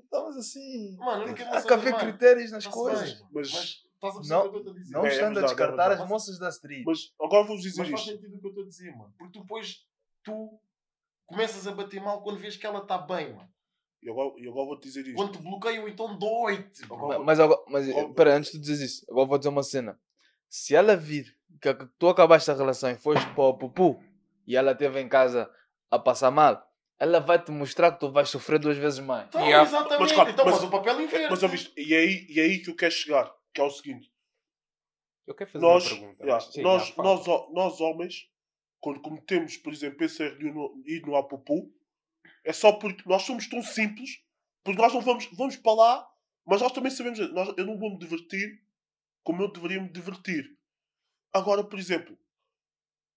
Estamos assim. Mano, não quero Há moças que haver mano, critérios nas tá-se coisas. bem, Mas- Mas estás a perceber Não- o que eu estou a dizer? Não É, é estando a verdade, é descartar verdade. as moças da street. Mas agora vou-vos dizer Mas faz isto. sentido o que eu estou a dizer, mano. Porque tu depois, tu começas a bater mal quando vês que ela está bem, mano. E agora, e agora vou-te dizer isto. Quando te bloqueiam, então dói-te. Mas agora, mas espera, antes de tu dizeres isso, agora vou dizer uma cena. Se ela vir que tu acabaste a relação e foste para o pupu e ela esteve em casa a passar mal, ela vai te mostrar que tu vais sofrer duas vezes mais. Então, Yeah. exatamente. Mas, claro, então, mas- mas, o papel inverte. Mas ouviste, e é aí, e é aí que eu quero chegar, que é o seguinte. Eu quero fazer Nós, uma pergunta. mas- sim, nós, nós, ho- nós homens, quando cometemos, por exemplo, esse erro de ir no, Apupu, é só porque nós somos tão simples, porque nós não vamos, vamos para lá, mas nós também sabemos, nós, eu não vou me divertir como eu deveria me divertir. Agora, por exemplo,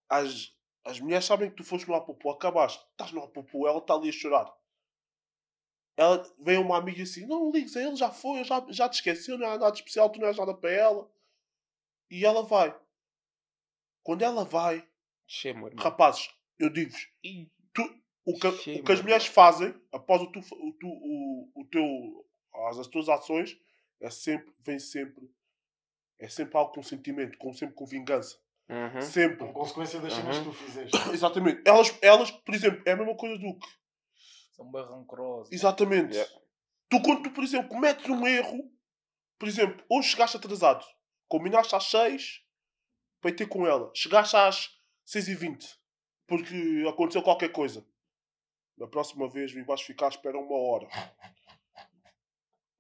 as, as mulheres sabem que tu foste no Apupu, acabaste, estás no Apupu, ela está ali a chorar. Ela vem uma amiga assim, não ligues a ele, já foi, já, já te esqueceu, não é nada especial, tu não és nada para ela. E ela vai. Quando ela vai, Rapazes, eu digo-vos, tu- o, que, Cheio, o que as mulheres fazem após o, tu, o, tu, o, o teu, as, as tuas ações é sempre, vem sempre, é sempre algo com sentimento, com, sempre com vingança. uhum. Sempre. Com consequência das cenas Uhum. que tu fizeste. Exatamente. Elas, elas, por exemplo, é a mesma coisa do que. São bem rancorosos. Exatamente. Yeah. Tu, quando tu, por exemplo, cometes um erro, por exemplo, hoje chegaste atrasado, combinaste às 6 para ir ter com ela, chegaste às 6 e 20 porque aconteceu qualquer coisa. Da próxima vez vais ficar à espera uma hora.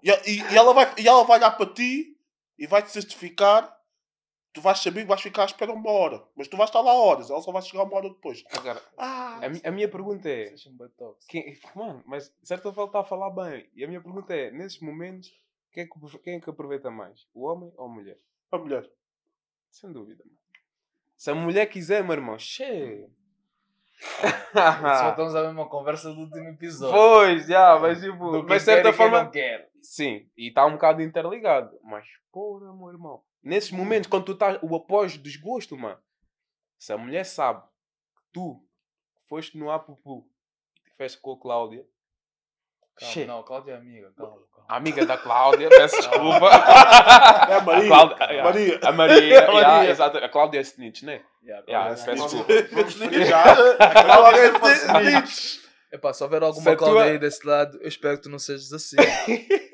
E, e- e ela vai, e ela vai olhar para ti e vai te certificar tu vais saber que vais ficar à espera uma hora. Mas tu vais estar lá horas, ela só vai chegar uma hora depois. Agora, Ah, a, mi- a minha pergunta é. Quem, mano, mas de certa forma está a falar bem. E a minha pergunta é: nesses momentos, quem é, que, quem é que aproveita mais? O homem ou a mulher? a mulher. Sem dúvida, mano. Se a mulher quiser, meu irmão, cheio. Só estamos a mesma conversa do último episódio. pois, já, mas tipo, de certa forma. Sim, e está um bocado interligado. Mas, porra, meu irmão. Nesses momentos, quando tu estás o após desgosto, mano. Se a mulher sabe que tu foste no Apupu e tiveste com a Cláudia, Calma, Che. não, Cláudia é amiga. Calma, calma. a amiga da Cláudia, peço desculpa. É a Maria. A Cláudia, yeah. Maria. A Maria, A Maria. yeah, exato. A Cláudia é snitch, né? Yeah, Yeah, Cláudia é peço desculpa. Ela vez é snitch. Epá, se houver alguma Se a Cláudia tua- aí desse lado, eu espero que tu não sejas assim.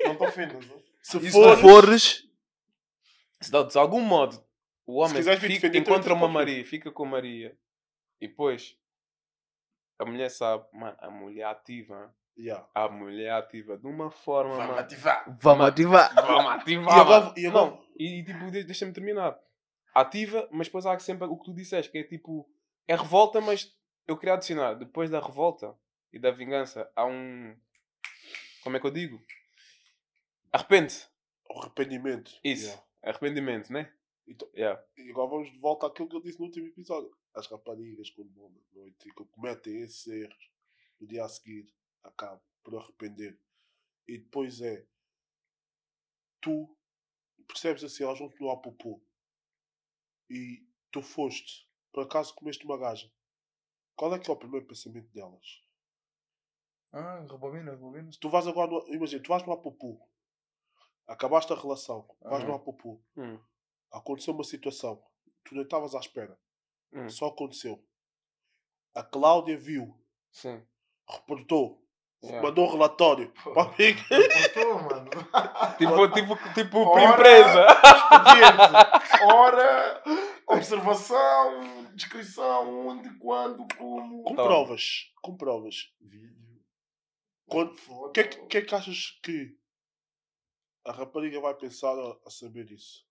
Não estou fino. não? Se E se for, tu fores, Se de, de algum modo o homem fica- encontra uma. Maria, fica com Maria e depois a mulher sabe, mano, a mulher ativa, Yeah. a mulher ativa de uma forma, Vamos ativar. vamos ativar. Vamos E ativar. agora, mano. e agora Não, e, e, tipo, de- deixa-me terminar. Ativa, mas depois há sempre o que tu disseste, que é tipo, é revolta, mas eu queria adicionar, depois da revolta e da vingança, há um. Como é que eu digo? Arrepende. o arrependimento. Isso. Yeah. Arrependimento, né? Então- Yeah. E agora vamos de volta àquilo que eu disse no último episódio. As raparigas, quando vão na noite e que cometem esses erros, no dia a seguir acabam por arrepender. E depois é. Tu percebes assim, elas vão-te no apopô. E tu foste, por acaso comeste uma gaja. Qual é que é o primeiro pensamento delas? Ah, rebobina, rebobina. Se tu vais agora no. Imagina, tu vais no apopô. Acabaste a relação. Vais no Uhum. apopô. Hum, Aconteceu uma situação. Tu nem estavas à espera. hum, Só aconteceu. A Cláudia viu, sim. reportou, Yeah. mandou um relatório para mim. Estou, mano. Tipo, tipo, tipo Ora- empresa. Expediente. Hora, observação, descrição, onde, quando, como. Com provas. Com provas. Vídeo. O que, é que, que é que achas que a rapariga vai pensar a, a saber isso?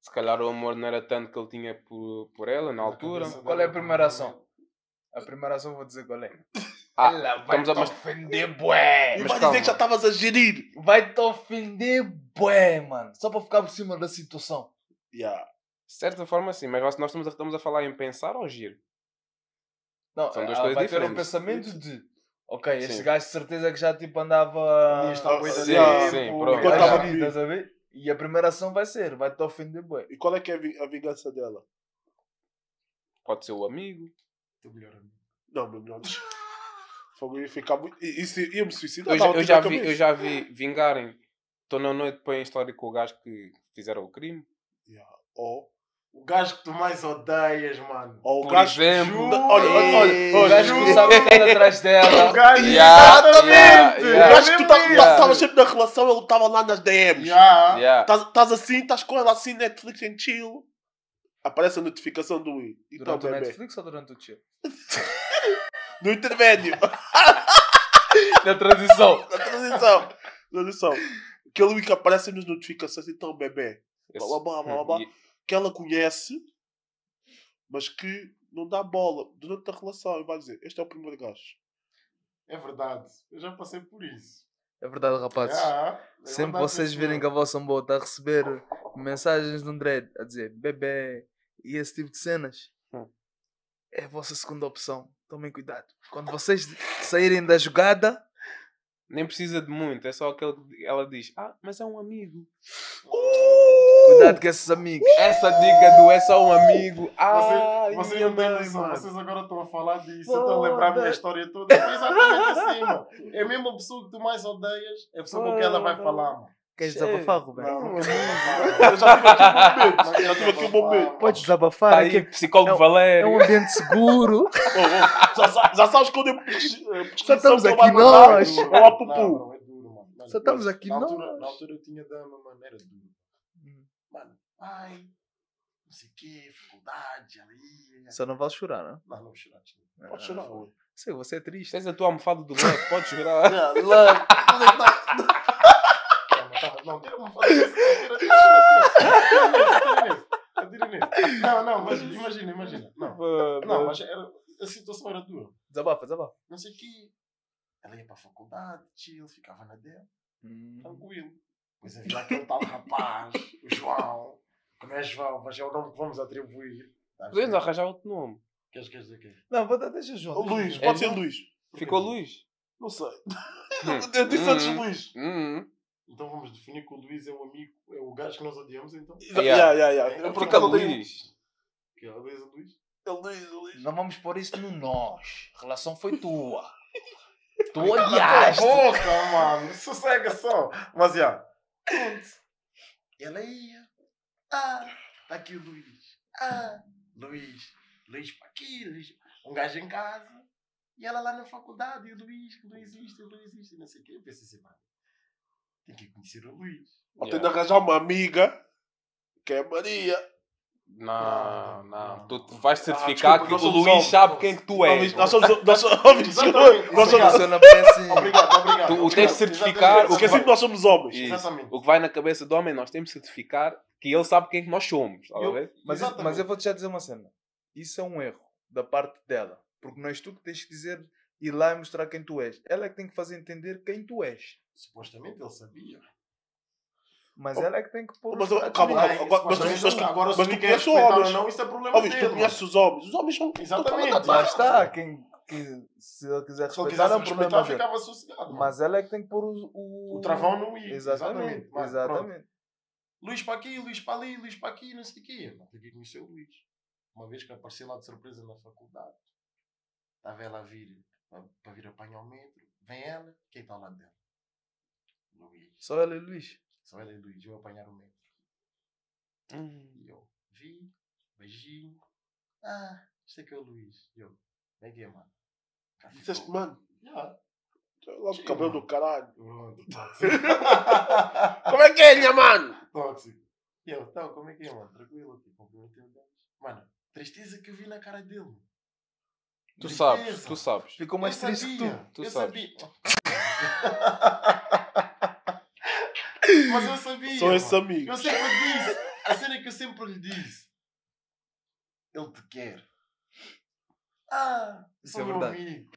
Se calhar o amor não era tanto que ele tinha por, por ela na altura. Qual é a primeira ação? A primeira ação vou dizer qual é. Ah, Ela vai estamos a te mas- ofender, bué. E Mas vai calma. dizer que já estavas a gerir. Vai te ofender, bué, mano. Só para ficar por cima da situação. Yeah. De certa forma, sim, mas nós estamos a, estamos a falar em pensar ou agir? Não, São duas coisas vai ter um diferentes. pensamento de... Ok, este Sim. gajo de certeza que já tipo andava... Há de Sim, tempo, sim, pronto. Enquanto a estava estás a ver? E a primeira ação vai ser, vai te ofender, bué. E qual é que é a vi- a vingança dela? Pode ser o amigo. Teu melhor amigo. Não, meu melhor. Fogo ia ficar muito. i- Isso ia me suicidar. Eu já, eu, já tirar a vi, eu já vi vingarem. Estou na noite põe a história com o gajo que fizeram o crime. Yeah. Ou, O gajo que tu mais odeias, mano. ou o Por gajo. exemplo. Juro. Olha, olha, olha. O gajo que tu sabes que anda atrás O dela. gajo, Yeah, exatamente! yeah, O yeah. gajo que tu estavas isso. sempre na relação, ele estava lá nas DMs. Yeah. Yeah. Estás assim, estás com ela assim, Netflix and chill. Aparece a notificação do I. Então, Durante o bebê. Netflix ou durante o chill? No intermédio. Na transição. Na transição. Na transição. Aquele I que aparece nas notificações, então, bebê. Blá, blá, blá, blá, blá. E- Que ela conhece, mas que não dá bola durante a relação. E vai dizer: Este é o primeiro gajo. É verdade. Eu já passei por isso. É verdade, rapazes. Yeah. É Sempre verdade, vocês sim, virem que a vossa boa está a receber mensagens de um dread a dizer bebê e esse tipo de cenas, Hum. é a vossa segunda opção. Tomem cuidado. Quando vocês saírem da jogada, Nem precisa de muito, é só aquele que ela diz: Ah, mas é um amigo. cuidado com esses amigos. Essa dica do é só um amigo. Ah, Vocês, vocês não vocês agora estão a falar disso, eu estou a lembrar a minha história toda. Foi exatamente assim, mano. É a mesma pessoa que tu mais odeias, é a pessoa com quem ela vai falar, mano. Queres desabafar, Rubén? Não, não Eu já tive aqui um momento. Já tive aqui um momento. Podes desabafar. Tá aqui aí, psicólogo é um- Valério. é um ambiente seguro. Oh, oh, já, já sabes quando eu pes- eh, Só estamos aqui nós. É o apupu. Não, não, é duro, mano. Mano, Só estamos aqui na altura, nós. na altura eu tinha dama, mano, era duro. Mano, ai, não sei o quê, dificuldade ali. Só não vale chorar, não? Não, não vou chorar. tio. Pode chorar, Ah. Sei, você é triste. Tens a tua almofada do lado, podes jurar. Yeah, calma, Não, tira uma foto desse, tira- tira- tira- tira- tira- tira- tira- Não, não, mas imagina, imagina. Não, não mas era, a situação era dura. Desabafa, desabafa. Não sei o que. Ela ia para a faculdade, chill, ficava na dela, tranquilo. Depois havia aquele tal rapaz, o João, que não é João, mas é o nome que vamos atribuir. Podemos arranjar outro nome. Queres, queres dizer quê? Não, deixa o O João. Luís, pode João. ser Luís. Ficou Luís. Não sei. Hum. Eu disse antes Hum. Luís. Hum. Então vamos definir que o Luís é o amigo, é o gajo que nós odiamos, então. Yeah. Yeah, yeah, yeah. Por Fica Luís. Que é o Luís, o Luís. É Luís, é Luís. Não vamos pôr isso no nós. A relação foi tua. Tu odiaste. tua boca, mano. Sossega só. Mas já. Pronto. Ela ia. Ah, tá aqui o Luís. Ah, Luís. Luís para aqui, Luís. Um gajo em casa. E ela lá na faculdade. E o Luís, que não existe, não existe. Não sei o quê. Eu pensei assim, mano. Tem que conhecer o Luís. Ou Yeah. tenho de arranjar uma amiga que é a Maria. Não, Não. Tu vais certificar desculpa, que nós o Luís homens. sabe quem que tu és. Nós somos. Nós somos homens. Nós somos. Assim. Obrigado, obrigado. Tu- obrigado. tens de certificar o que Esqueci que nós somos homens. Exatamente. O que vai na cabeça do homem, nós temos de certificar que ele sabe quem que nós somos. Eu-? Mas, Exatamente. mas eu vou-te já dizer uma cena. Isso é um erro da parte dela. Porque não és tu que tens que dizer, ir lá e mostrar quem tu és. Ela é que tem que fazer entender quem tu és. Supostamente ele sabia. Mas Oh, ela é que tem que pôr mas, calma, calma, Bem, agora- mas mas tu- agora, mas se tu conheces respeitar homens. ou não, isso é problema Óbvio, dele. tu conheces os homens. Os homens são. Exatamente. Lá está. Quem, que, se ele quiser Se ele respeitar, quisesse é um respeitar, problema dele. ficava sossegado. Mas ela é que tem que pôr o... O, O travão no i. Exatamente. Exatamente. pronto. Luís para aqui, Luís para ali, Luís para aqui, não sei o quê. Não tem que conhecer o Luís. Uma vez que apareci lá de surpresa na faculdade, estava ela a vir, para, para vir apanhar o metro. Vem ela, quem está ao lado dela? Luís. Só ela e o Luís. Só ela e Luís, eu apanhar o metro. Hum. E eu vi, beijinho. Ah, isto é que é o Luís. E eu, como é que é, mano? Disseste, ficou. mano. Já. Lá do cabelo do caralho. Pronto. Como é que é, minha mano? Tóxico. E eu, então, como é que é, mano? Tranquilo aqui, cumprimentei o gajo. Mano, tristeza que eu vi na cara dele. Tu Tristeza. sabes, tu sabes. Ficou mais eu triste que tu. Tu eu sabes. sabia. Mas eu sabia. São esses mano. amigos. Eu sempre lhe disse. A cena que eu sempre lhe disse. Ele te quer. Ah, Isso é verdade. amigo.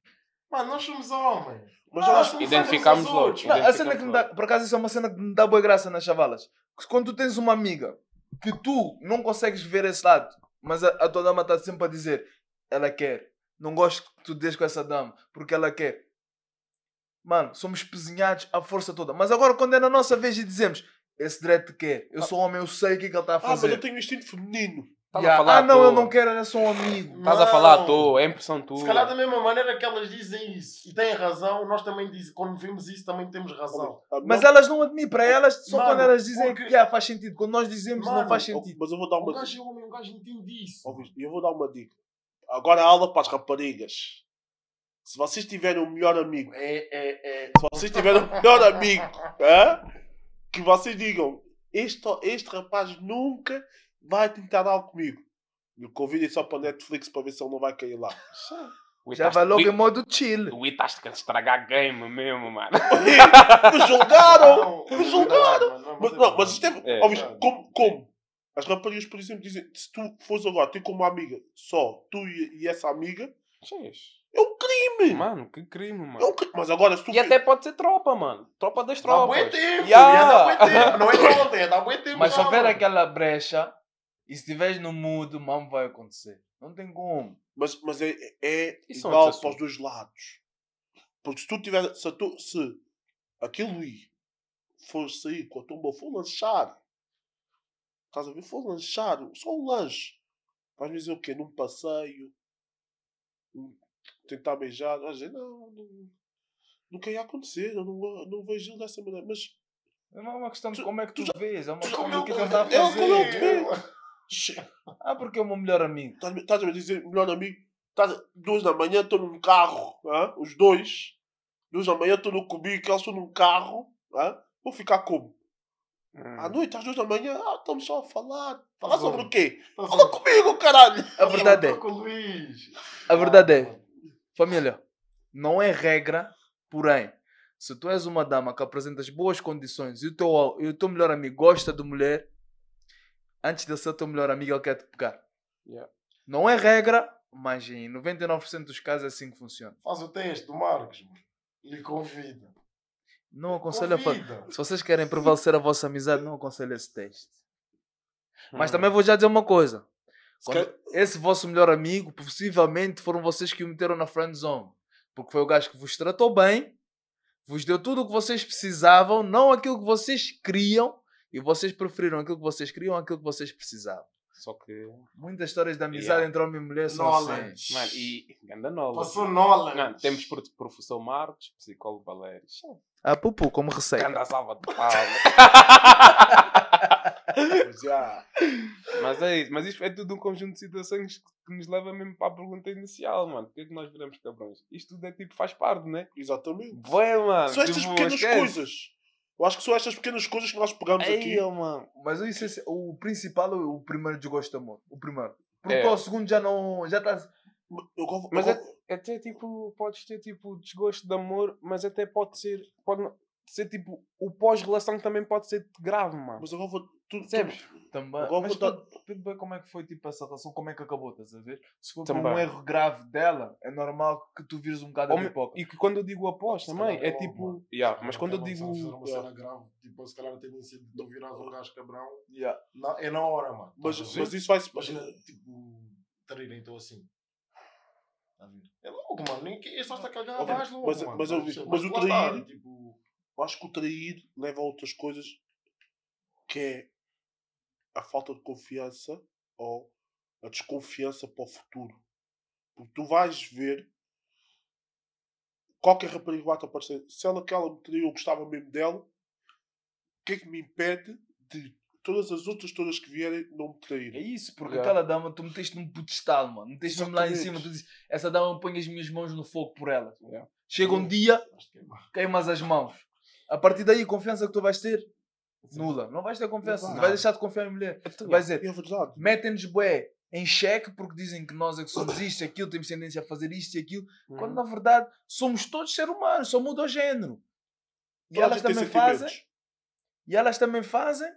Mano, nós somos homens. Mas Ah, nós começamos Identificamos logo. outros. Não, a cena que me dá, por acaso isso é uma cena que me dá boa graça nas chavalas. Quando tu tens uma amiga que tu não consegues ver esse lado, mas a, a tua dama está sempre a dizer, ela quer, não gosto que tu des com essa dama, porque ela quer. Mano, somos pezinhados à força toda. Mas agora quando é na nossa vez e dizemos, esse dread quer, eu sou homem, eu sei o que é que ele está a Ah, mas fazer. eu tenho um instinto feminino. Estás Yeah. a falar ah não, eu não quero, era só um amigo. Estás a falar à Não. toa, é impressão tua. Se calhar da mesma maneira que elas dizem isso e têm razão, nós também dizemos, quando vimos isso também temos razão. Mas minha- elas não admitem, para elas, só Mano, quando elas dizem porque- que ah, faz sentido. Quando nós dizemos, não Mano, faz Oh, sentido. Mas eu vou dar O uma gajo é homem, o gajo entende isso. Eu vou dar uma dica. Agora a aula para as raparigas. Se vocês tiverem um melhor amigo, É, é, é. se vocês tiverem um melhor amigo, que vocês digam, este, este rapaz nunca vai tentar algo comigo. Me convidem só para Netflix para ver se ele não vai cair lá. Já vai logo em modo chill. Ui, estás a estragar game mesmo, mano. me julgaram! Me mas é julgaram! Mas, é não, mas isto é. É, ó, Luís, verdade. como, como? As raparigas, por exemplo, dizem: se tu fores agora ter como amiga só tu e, e essa amiga, Xês. É um crime! Mano, que crime, É um mano. crime. Mas agora, se tu. E até pode ser tropa, mano. Tropa das Dá tropas. tempo, Ya. ia dar bué tempo. Não é ontem, é dar bué tempo. Mas se houver mano. aquela brecha e se estiveres no mudo, mano, vai acontecer. Não tem como. Mas, mas é, é Isso é igual para os dois lados. Porque se tu tiver. Se, tu, se aquele Luís for sair com a tumba, for lanchar. Estás a ver? For lanchar. Só um lanche. Vais me dizer o quê? Num passeio. um- Tentar beijar. Vais dizer, não, não. Nunca ia acontecer. Eu não, não vejo ele dessa maneira. Mas. É uma questão de Tu- como é que tu, tu já- vês. É uma questão do que é que ele está a eu- fazer. che- Ah, porque é o meu melhor amigo. Estás a me dizer, melhor amigo, estás, duas da manhã estou num carro, hã? os dois, duas da manhã estou no cubico, eles estão num carro, hã? vou ficar como? Hum. À noite, às duas da manhã, ah, estamos só a falar. Falar sobre o quê? Fala comigo, caralho! A verdade é, a verdade Ah, é, família, não é regra, porém, se tu és uma dama que apresentas boas condições e o teu, e o teu melhor amigo gosta de mulher, antes de ser teu melhor amigo, ele quer te pegar. Yeah. Não é regra, mas em 99% dos casos é assim que funciona. Faz o teste do Marcos, mano. Lhe convida. Não aconselho a fa- Convida. Se vocês querem prevalecer a vossa amizade, não aconselho esse teste. Mas Hum. também vou já dizer uma coisa. Quando esse vosso melhor amigo, possivelmente foram vocês que o meteram na friend zone. Porque foi o gajo que vos tratou bem, vos deu tudo o que vocês precisavam, não aquilo que vocês queriam, e vocês preferiram aquilo que vocês queriam àquilo que vocês precisavam. Só que. Muitas histórias de amizade Yeah. entre homem e mulher são Knowledge. assim. Mano, e. Ganda nova. Passou knowledge. Não, temos pro- professor Marcos, psicólogo Valério. Ah, pupu, como receita. Ganda salva de palma. Mas, é isso, mas isto é tudo um conjunto de situações que nos leva mesmo para a pergunta inicial, mano. Por que é que nós viramos cabrões? Isto tudo é tipo, faz parte, né? exatamente. Bué, mano. São estas tipo, pequenas esquece. coisas. Eu acho que são estas pequenas coisas que nós pegamos Ei, aqui. mano. Mas isso é- o principal é o primeiro desgosto de amor. O primeiro. Porque É. ao segundo já não. Já está. Eu Mas eu é, gosto- até tipo, podes ter tipo desgosto de amor, mas até pode ser, pode ser tipo, o pós-relação também pode ser grave, mano. mas agora vou. Tu, tu, Percebes? Também. Agora Mas vou bem como é que foi tipo, essa relação, como é que acabou, estás a ver? Se for Também. um erro grave dela, é normal que tu vires um bocado a Ou pipoca. E que quando eu digo após Se também, é logo, tipo. mano. Yeah, Se mas calhar quando eu aquela digo. uma cena grave, tipo, se calhar a tendência de tu virares um gajo cabrão, Yeah. na- é na hora, mano. mas, mas isso se. Imagina, tipo, traírem então assim. Tá? É logo, mano. Nem que é só está a cagar Ok, mais logo, mas- mano. mas eu- Mas mas o trair- Tipo, Eu acho que o trair leva a outras coisas que é a falta de confiança ou a desconfiança para o futuro. Porque tu vais ver qualquer rapariga vai te aparecer. Se ela que ela me traiu, eu gostava mesmo dela, o que é que me impede de todas as outras todas que vierem não me É traírem? isso, porque Yeah. aquela dama tu meteste num pedestal, mano. Meteste mesmo lá em cima. Tu dizes, essa dama põe as minhas mãos no fogo por ela. Yeah. Chega um dia, é queimas as mãos. A partir daí, a confiança que tu vais ter, nula. Não vais ter confiança. Não vais deixar de confiar em mulher. Tu vais dizer, E é verdade. metem-nos bué em xeque porque dizem que nós é que somos isto, aquilo, temos tendência a fazer isto e aquilo, quando Uhum. na verdade somos todos seres humanos, só muda o género. E Toda elas também fazem, e elas também fazem,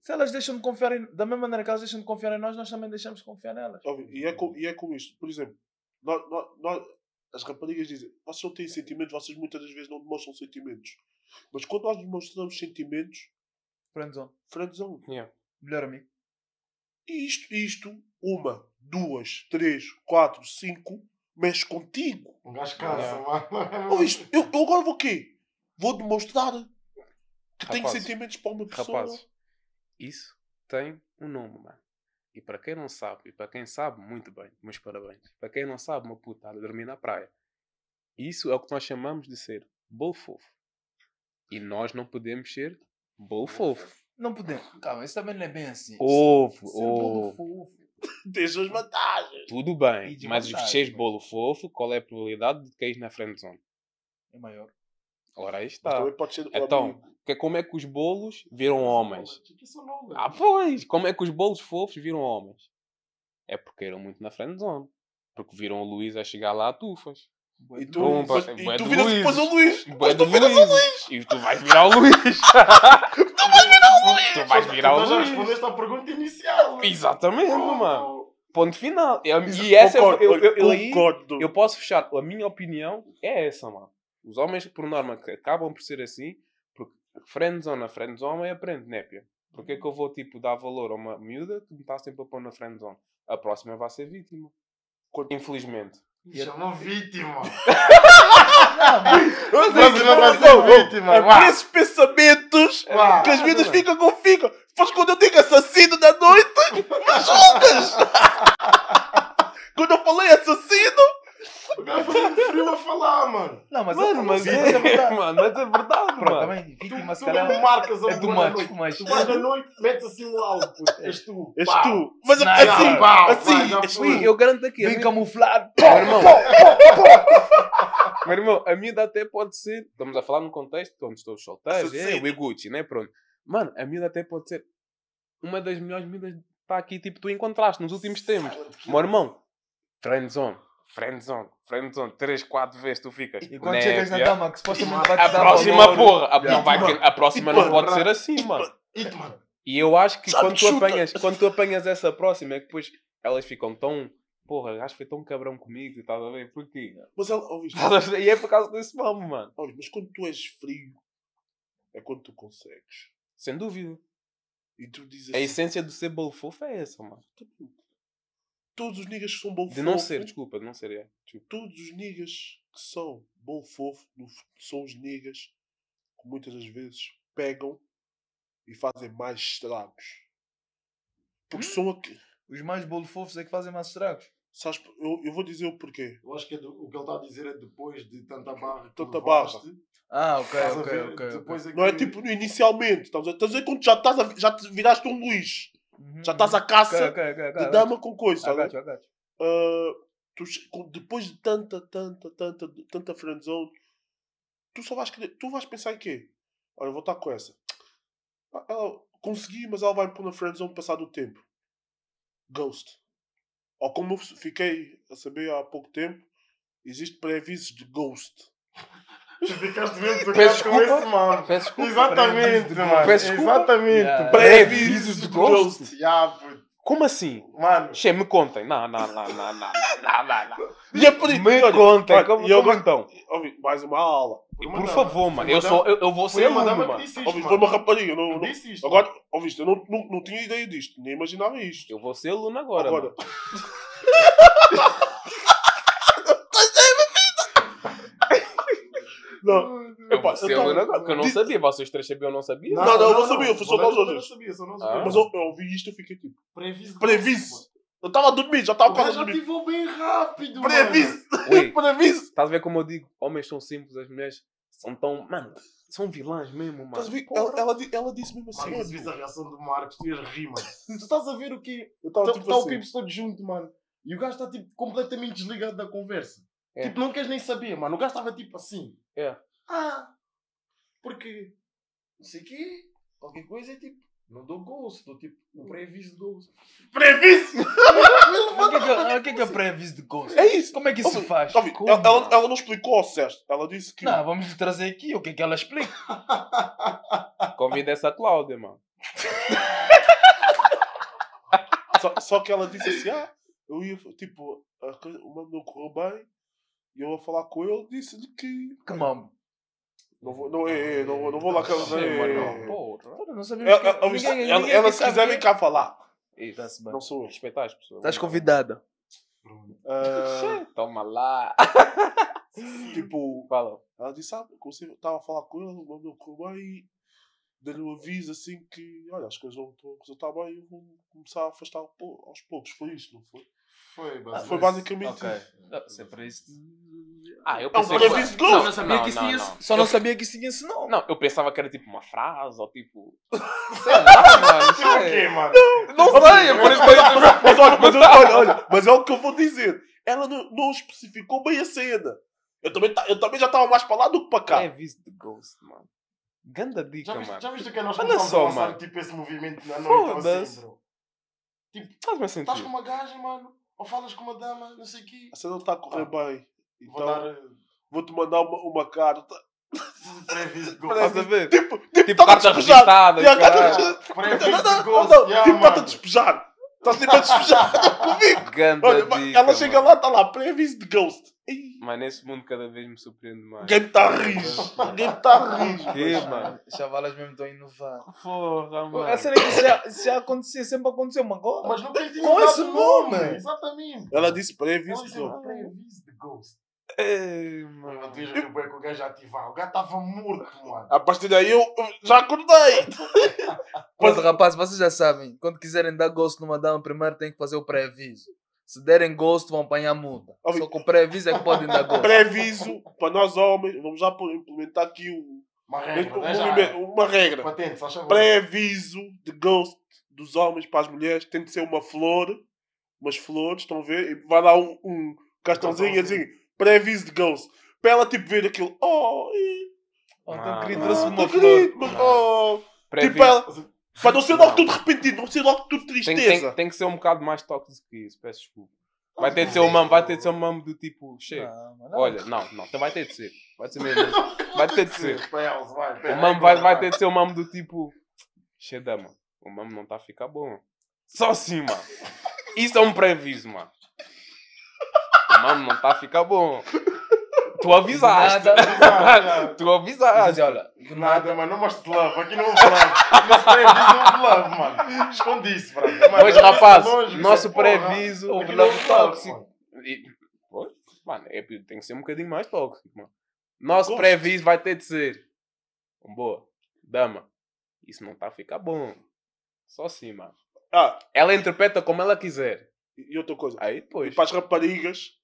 se elas deixam de confiar em, da mesma maneira que elas deixam de confiar em nós, nós também deixamos de confiar nelas. E é, com, e é com isto. Por exemplo, nós, nós- nós- as raparigas dizem, vocês não têm sentimentos, vocês muitas das vezes não demonstram sentimentos. Mas quando nós demonstramos sentimentos, Friendzone, friendzone. Yeah. melhor amigo. E isto, isto, uma, duas, três, quatro, cinco, mexe contigo. Um gajo Yeah. mano. Ou isto, eu, eu agora vou o quê? Vou demonstrar que tenho Rapazes, sentimentos para uma pessoa. Rapazes, isso tem um nome, mano. E para quem não sabe, e para quem sabe, muito bem, meus parabéns. Para quem não sabe, uma puta dormir na praia. Isso é o que nós chamamos de ser bolo fofo. E nós não podemos ser bolo fofo. Não podemos. Calma, isso também não é bem assim. Ovo, Ser bolo ovo. fofo. Tem as suas vantagens. Tudo bem, mas seres mas- bolo fofo, qual é a probabilidade de cair na friendzone? É maior. Ora aí Mas está. também pode ser o Então, que, como é que os bolos viram homens? Isso não, Ah, pois! Como é que os bolos fofos viram homens? É porque eram muito na friendzone. Porque viram o Luís a chegar lá a tufas. E tu, Pumba, mas- é e tu do viras Luís. depois o Luís. Do tu viras o Luís. Luís. E tu vais virar o Luís. tu vais virar o Então já Luís. respondeste à pergunta inicial. mano. Exatamente, mano. Pronto. Ponto final. E, e essa Concordo, eu, eu, eu, concordo. eu posso fechar. A minha opinião é essa, mano. Os homens, por norma, que acabam por ser assim, porque friendzone a friendzone é aprende, népia. Porque é que eu vou, tipo, dar valor a uma miúda que me está sempre a pôr na friendzone? A próxima vai ser vítima. Infelizmente. Chama vítima. Mas Mas isso não vai não, ser não, vítima, É esses pensamentos Vá. que as vidas ficam como ficam. Pois quando eu digo assassino da noite, me julgas. quando eu falei assassino, O gajo foi muito frio a falar, mano. Não, mas Mano, mas é, mas é verdade. mano, mas é verdade, Pronto, mano. também Tu, vítima, se tu mesmo calhar. marcas a É uma much, noite. Tu vais à noite, metes assim o algo. puto. És tu. és tu. Mas assim, Pau, assim, foi. tu. Eu garanto aqui. Bem minha- camuflado. Meu irmão, meu irmão, a miúda até pode ser. Estamos a falar num contexto onde estou solteiro, é, o Gucci, né? Pronto. Mano, a miúda até pode ser uma das melhores miúdas que está aqui, tipo, tu encontraste nos últimos tempos. Meu irmão, friendzone, friendzone, friendzone, 3, 4 vezes tu ficas. E quando chegas na dama que supostamente vai A próxima valor, porra, a, Yeah. não vai, que- a próxima não pode ser assim, mano. E eu acho que quando tu, apanhas, quando tu apanhas essa próxima, é que depois elas ficam tão. Porra, o gajo foi tão cabrão comigo, estás a ver? Porquê? Mas ela, ver? E é por causa desse mamo, mano. Mas quando tu és frio, é quando tu consegues. Sem dúvida. E tu dizes A assim, essência do ser bolo fofo é essa, mano. Todos os niggas que são bom De não fofo, ser, desculpa, de não ser, é. Desculpa. todos os niggas que são bom fofo, são os niggas que muitas das vezes pegam e fazem mais estragos. Porque Hum? são aqui. Os mais bolo fofos é que fazem mais estragos. Sabes, eu, eu vou dizer o porquê. Eu acho que é do- o que ele está a dizer é depois de tanta barra. que Tanta levaste, Ah, ok, estás a ok, ver? ok. ok. Depois é Não é que- tipo inicialmente. Estás a, estás a ver quando já, estás a, já te viraste um Luís. Uhum, Já estás à caça Ok, ok, ok, ok. de dama com coisa. A got you. Ah, tu depois de tanta, tanta, tanta, tanta friendzone, tu só vais querer, tu vais pensar em quê? Olha, eu vou estar com essa. Ah, Ela consegui, mas ela vai pôr na friendzone passado o tempo. Ghost. Ou como eu fiquei a saber há pouco tempo, existe pré-avisos de ghost. Tu ficaste mesmo Peço tocado com desculpa. esse mano. Peço desculpa. Exatamente, mano. Peço desculpa. Exatamente. Yeah. Pré-avisos de ghost? Ya, puto. Como assim? Mano, Che, me contem. Não, não, não, não, não, não, não, não. E é por. Me olha, contem. olha, Como, e eu como então? ouvi, mais uma aula. E por favor, mano. Eu, sou, eu, eu vou ser uma aluno, dama que mano. disse isto, Ouvi, foi uma rapariga. Não, não, Disse isto. agora, ouviste, eu não, não, não tinha ideia disto. Nem imaginava isto. Eu vou ser aluno agora, Agora, não. Eu eu agora, porque eu não sabia. Vocês três sabiam ou não sabiam? Não, não, eu não sabia, eu fui só nós dois. eu não sabia, só nós Ah. dois. Mas eu, eu ouvi isto e fiquei tipo, Previsto. previsto. Eu estava a dormir, já estava O quase dormir. ativou bem rápido, mano. Previsto! Estás a ver como eu digo? Homens são simples, as mulheres são tão. Mano, são vilãs mesmo, mano. Estás a ver? Ela, ela, ela disse mesmo assim, Mano, viste a reação do Marcos, tu ias rir, mano. Tu estás a ver o quê? Eu estava Está tipo o assim. Pips todo junto, mano. E o gajo está tipo completamente desligado da conversa. É. Tipo, não queres nem saber, mano. O gajo estava tipo assim. É. Ah, porque não sei o quê, qualquer coisa é tipo, não dou ghost, dou tipo o pré-aviso de ghost. Previsto! O que é que é- é é pré-aviso de ghost? É isso! Como é que isso se faz? ela, ela, ela não explicou ao Sérgio. Ela disse que. Não, vamos lhe trazer aqui o que é que ela explica. Convida essa Cláudia, mano. Só, só que ela disse assim: ah, eu ia, tipo, a o mano não correu bem. E eu a falar com ele, disse-lhe que. Que mamo. Não vou, não, é, é, não, não vou lá. É, mano, é. Não sabemos Ela, que- ela, ninguém- ela, ninguém ela, se sabe quiser, vem cá falar. Isso. Tá-se bem. Não sou eu. Respeitar as pessoas. Estás convidada. Ah, Toma lá. tipo, Fala. ela disse: ah, comecei- estava a falar com ele, não correu bem. E dei-lhe um aviso assim que, olha, as coisas não estão a coisa está bem. Eu vou começar a afastar aos poucos. Foi isto, não foi? Foi, Foi basicamente Ok. isso. Não, se é para isso. Ah, eu É um pensei pré-aviso de Não, ghost! não sabia não, que isso não, tinha. não. Só não sabia que isso tinha esse nome. Não, eu pensava que era tipo uma frase ou tipo. Sei lá, mano. Tipo o sei. quê, mano? Não sei, é por isso que eu Mas, olha, mas, olha, olha, mas é o que eu vou dizer. Ela não, não especificou bem a cena. Eu também, ta- eu também já estava mais para lá do que para cá. É visto de Ghost, mano. Ganda dica, Já viste, mano. já viste o que é nós Olha começamos só, a lançar mano. tipo esse movimento na noite Foda-se. assim, bro? Faz-me Estás sentido. com uma gaja, mano, ou falas com uma dama, não sei o quê. A cena não está a correr bem. Vou Então, dar eh, vou-te mandar uma, uma carta. pré-aviso de Estás ghost. a ver? Tipo, tipo, Tipo carta registada. Yeah, carta- não, yeah, tipo, está-te a despejar. Estás tipo a despejar comigo. Ganda Olha, dica, ela chega mano. lá, está lá, pré-aviso de ghost. Mas nesse mundo cada vez me surpreende mais. Game está a rir. O game está a rir. Que, mano? Chavalas mesmo estão a inovar. Porra, mano. A cena é que isso já, isso já acontecia, sempre aconteceu, mas agora. Mas nunca lhe tinha Com esse nome. nome. Exatamente. Ela disse pré-aviso de disse ghost. Ei, Mano, ias ver o que o gajo ativar. O gajo estava morto, mano. A partir daí eu já acordei. Pronto, rapaz, vocês já sabem. Quando quiserem dar gosto numa dama, primeiro tem que fazer o pré-aviso. Se derem gosto, vão apanhar multa. Só com o pré-aviso é que podem dar gosto. Pré-aviso para nós homens. Vamos já implementar aqui o, Uma um regra, né, já? movimento- uma regra. Patente, só favor. Pré-aviso de ghost dos homens para as mulheres tem de ser uma flor, umas flores, estão a ver? E vai lá um, um cartãozinho assim, pré-aviso de ghost. Para ela tipo ver aquilo, oh, e- Oh, Não, então querido, não. trouxe oh, uma querido, mas, oh. Tipo ela, para não ser logo Não. tudo repentino, não ser logo tudo Tem, tristeza. tem, tem que ser um bocado mais tóxico que isso, peço desculpa. Vai ter de ser um mamo, vai ter de ser um mamo do tipo, chega. Olha, não, não, então vai ter de ser. Vai ser mesmo. Vai ter de ser. O mamo vai, vai ter de ser um mamo do tipo. Cheia mano. O mamo não está a ficar bom. Só assim, mano. Isso é um pré-aviso, mano. Mano, não está a ficar bom. Tu avisaste. Nada. tu avisaste. Olha, do Nada, nada. mano, não mostre love. Aqui não houve love. Nesse pré-aviso não houve love, mano. Brother. Mano, Pois, rapaz, longe, nosso pré-aviso. Aqui houve love tóxico. mano. E, pois, mano, é, tem que ser um bocadinho mais tóxico, mano. Nosso Gosto. pré-aviso vai ter de ser. Boa, dama, isso não está a ficar bom. Só assim, mano. Ah, Ela interpreta como ela quiser. e e outra coisa. Aí E depois. para as raparigas,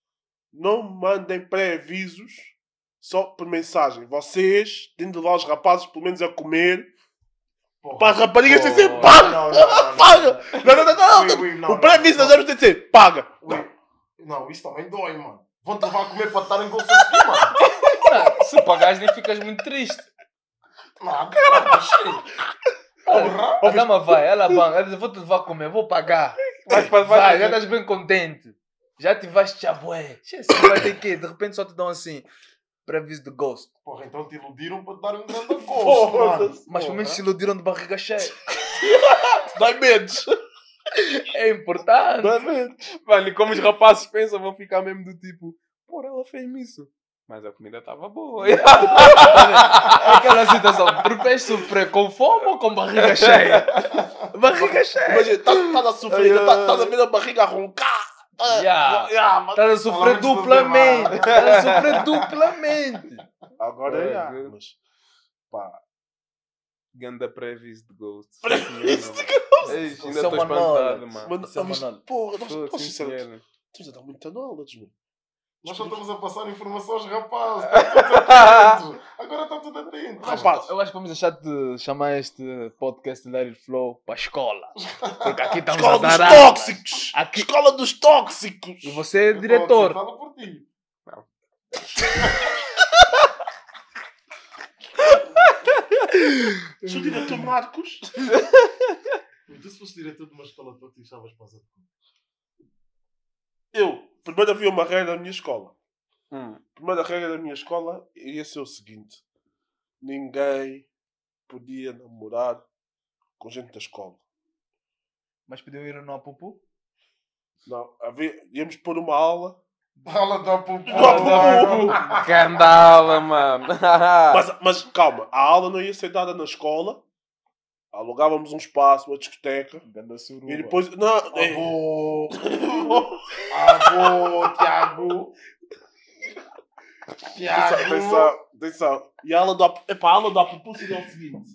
não mandem pré-avisos só por mensagem. Vocês têm de levar os rapazes pelo menos a comer. Porra. Para as raparigas tem de ser paga! Não, não, não, não. Paga! Não, não, não, não! O pré-aviso não, das anos tem de ser paga! Não, isso também dói, mano. Vão-te levar a comer para estar em golfe mano. Não, se pagares nem ficas muito triste. Não, caralho. Porra. A dama vai, ela banca, ela diz, vou te levar a comer, vou pagar. Vai, vai, Vai, vai, já estás bem contente. Já tiveste chabué. Você vai ter que, de repente só te dão assim, previsto de ghost. Porra, então te iludiram para te dar um grande gosto, Porra. mano. Mas pelo menos se iludiram de barriga cheia. Dói menos! É importante. Dói menos! Mano, e como os rapazes pensam, vão ficar mesmo do tipo, porra, ela fez-me isso. Mas a comida estava boa. Aquela situação, preferes sofrer com fome ou com barriga cheia? Barriga cheia. Imagina, estás a sofrer, estás a ver a barriga a roncar! Tá- Ya. Ya, mas- Estás a sofrer duplamente. Estás a sofrer duplamente. Agora é, Deus. mas pá, Ganda pré-aviso de Ghost. Pré-aviso de Ghost. Ainda é estou uma espantado, mano. mano, é ah, mas, porra, nós, sinceramente, senhora. estamos a dar muita knowledge, mano. Nós só estamos a passar todos atentos. Agora estão todos atentos. Rapaz, Eu acho que vamos deixar de chamar este podcast de It Flow para a escola. Porque aqui estamos Escola a dos dar aulas. tóxicos! Aqui- Escola dos tóxicos! E você é Eu diretor. Fala por ti. Sou o diretor Marcos. Tu se fosse diretor de uma escola, tu deixavas para. Eu, primeiro havia uma regra na minha escola. Hum. A primeira regra da minha escola ia ser o seguinte: ninguém podia namorar com gente da escola. Mas podiam ir no Apupu? Não, havia, íamos pôr uma aula, Fala da pupu. Da Candala, mano. mas, mas calma, a aula não ia ser dada na escola, alugávamos um espaço, uma discoteca, Ganda suruba. e depois. Não, é, Avô. Avô, Tiago. Tiago. atenção, atenção. E a aula da, epá, a aula da Apupu seria o seguinte: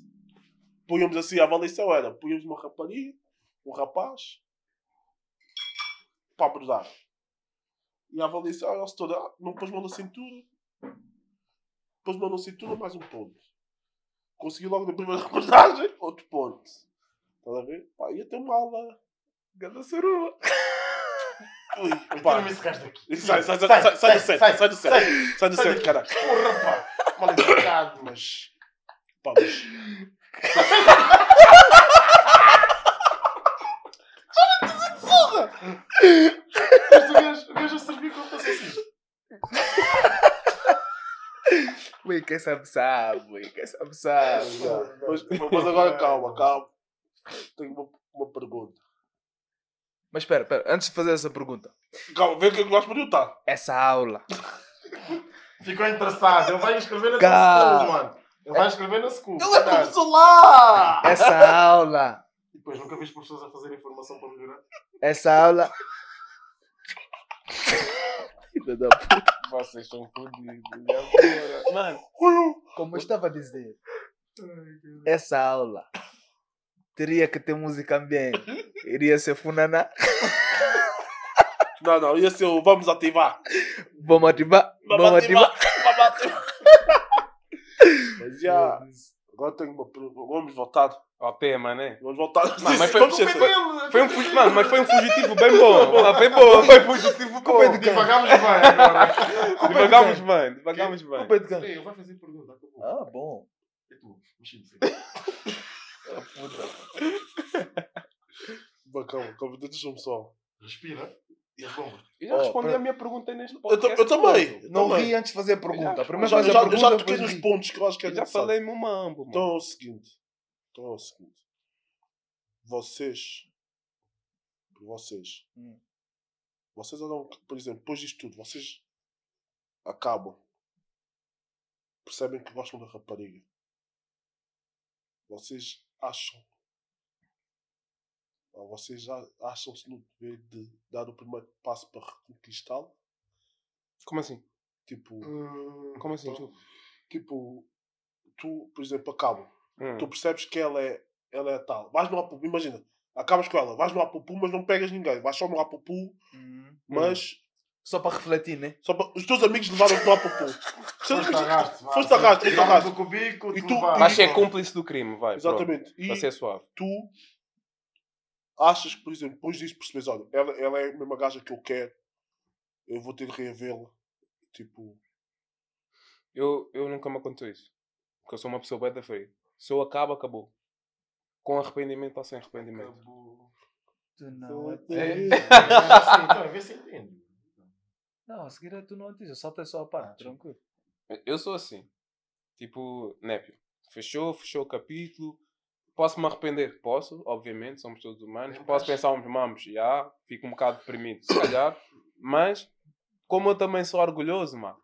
punhamos assim, a avaliação era: punhamos uma rapariga, um rapaz, para abordar. E a avaliação era toda: ah, não pôs mão na cintura, pôs mão na cintura, mais um ponto. Consegui logo na primeira abordagem, outro ponto. Estás a ver? Pá, ia ter uma aula. Ganda suruba. Ui, pá. Tira-me esse gajo daqui. Sai, sai, sai, sai, sai do set, sai do set, sai. sai do Sai set, caralho. Porra, pá. Mal educado. Mas. Pá, mas. Mas o gajo- o gajo a servir como fosse assim. Ui, quem sabe sabe, quem sabe sabe. Mas, mas agora calma, calma. Tenho uma, uma pergunta. Mas espera, espera, antes de fazer essa pergunta. Calma, vê o que é que vais perguntar. Essa aula. Ficou interessado. Ele vai escrever na school, mano. Ele vai escrever na school. Ele é professor lá! Essa aula. E depois nunca viste professores a fazer informação para melhorar? Essa aula. Filha da puta. Vocês são fodidos. Mano, Como eu estava a dizer, essa aula teria que ter música ambiente. Iria ser funaná. Não, não, ia ser o vamos ativar. Vamos ativar. Vamos ativar. Vamos ativar. Mas já. Agora tenho uma pergunta. Vamos voltar. Ao tema, né? Vamos voltar. Não, mas foi- é dele. Foi um, fugi- mano, mas foi um fugitivo bem bom. Ah, foi bom, foi um fugitivo bom. Divagámos bem agora. Bem, devagamos bem. Culpa é de quem? Ele vai fazer pergunta. acabou. Ah, bom. É tu. Mexi-me. Mas Calma, calma, deixa-me só. Respira. E responde. Eu já Oh, respondi pera- a minha pergunta neste Eu, podcast. eu também. eu Não também. ri antes de fazer a pergunta. Primeiro Já, já, a eu pergunta. já toquei nos pontos que eu acho que é Eu já necessário. falei no mambo, mano. Então é o seguinte. Então é o seguinte. Vocês vocês. Hum. Vocês andam, por exemplo, depois disto tudo, vocês acabam. Percebem que gostam da rapariga. Vocês acham. ou vocês já acham-se no dever de dar o primeiro passo para reconquistá-la? Como assim? Tipo, Hum, Como assim? tipo, tu, por exemplo, acabam. Hum. Tu percebes que ela é, ela é tal. Vais no Apupu, imagina, acabas com ela, vais no Apupu, mas não pegas ninguém. Vais só no Apupu, mas Só para refletir, né? só para- os teus amigos levaram-te no Apupu. Foste arrasto. Foste arrasto, foste arrasto. cubico, E tu. Vais ser cúmplice do crime, vai. Exatamente. Para E ser suave. tu achas que, por exemplo, depois disso percebes, olha, ela, ela é a mesma gaja que eu quero, eu vou ter de reavê-la. Tipo, Eu, eu nunca me aconteceu isso. Porque eu sou uma pessoa bem da fria. Se eu acabo, acabou. Com arrependimento ou sem arrependimento. Acabou. Tu não é. É, então, vê se entende. Não, a seguir é tu não só tem só a parte, tranquilo. Eu sou assim. Tipo, népio. Fechou, fechou o capítulo. Posso me arrepender? Posso, obviamente, somos todos humanos. Não Posso pensar uns mamos, já, fico um bocado deprimido, se calhar. Mas, como eu também sou orgulhoso, mano,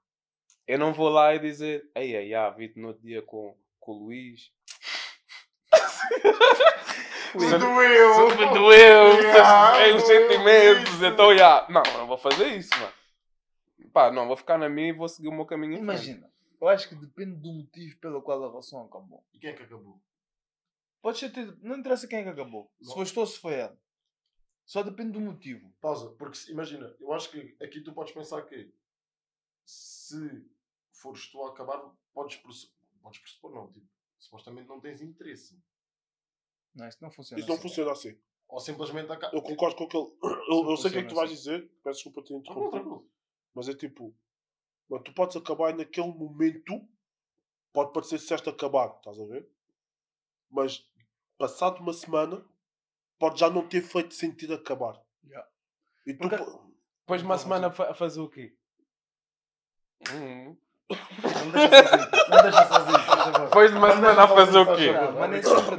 eu não vou lá e dizer, ei, ei, ah, vi-te no outro dia com, com o Luís. Me doeu. Me doeu, Yeah, os sentimentos, então, já. Não, não vou fazer isso, mano. Pá, não, vou ficar na minha e vou seguir o meu caminho. Imagina, eu acho que depende do motivo pelo qual a relação acabou. E quem é que acabou? Pode ser, ter- não interessa quem é que acabou. Se foste tu ou se foi ela. Só depende do motivo. Pausa, porque imagina, eu acho que aqui tu podes pensar que se fores tu a acabar, podes, pressu- podes pressupor, não, tipo, supostamente não tens interesse. Não, isso não funciona. isso não assim. funciona assim. Ou simplesmente acaba. Eu concordo com aquele. Eu, eu sei o que é que tu vais dizer, peço desculpa ter interrompido. tranquilo. Mas é tipo, mano, tu podes acabar e naquele momento, pode parecer que disseste acabar, estás a ver? Mas passado uma semana, pode já não ter feito sentido acabar. Yeah. E tu, Porque- po- Depois de uma semana fazer o quê? Hum. Não deixa sozinho. Não deixa sozinho. Depois de uma Não semana a fazer o quê?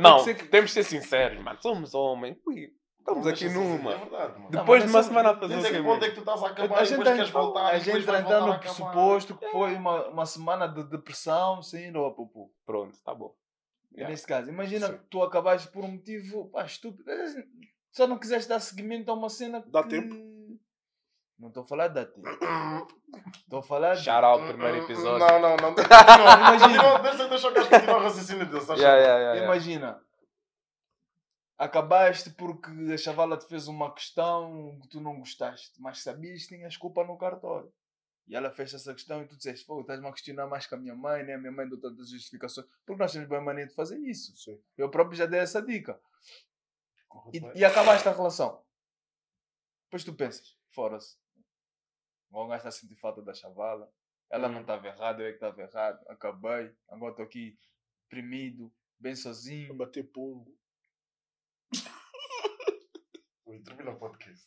Não, temos de ser sinceros, mano. Somos homens. Ui, estamos Não aqui numa. É. Não, Depois de uma semana a fazer o quê? que ponto é que tu estás a acabar A e gente depois queres voltar a gente a no pressuposto que foi uma, uma semana de depressão ir ao pupu. Pronto, tá bom. Yeah. Neste caso, imagina Sim. que tu acabaste por um motivo pá, estúpido. Só não quiseste dar seguimento a uma cena que. Dá tempo. Não estou a falar dar tempo. Estou a falar de. Shout out primeiro episódio. Não, não, não. Imagina. deixa, deixa o gajo continuar o raciocínio dele. yeah, yeah, yeah. Imagina. Acabaste porque a chavala te fez uma questão que tu não gostaste, mas sabias que tinhas culpa no cartório. E ela fez essa questão e tu disseste, pô, estás-me a questionar mais que a minha mãe, né? A minha mãe deu tantas justificações. Porque nós temos bem mania de fazer isso. Sim. Eu próprio já dei essa dica. E, e acabaste a relação. Depois tu pensas, fora-se. O gajo está a sentir falta da chavala. Ela não estava errada, eu é que estava errado. Acabei. Agora estou aqui deprimido, bem sozinho. bater pombo. Ui, Termina o podcast.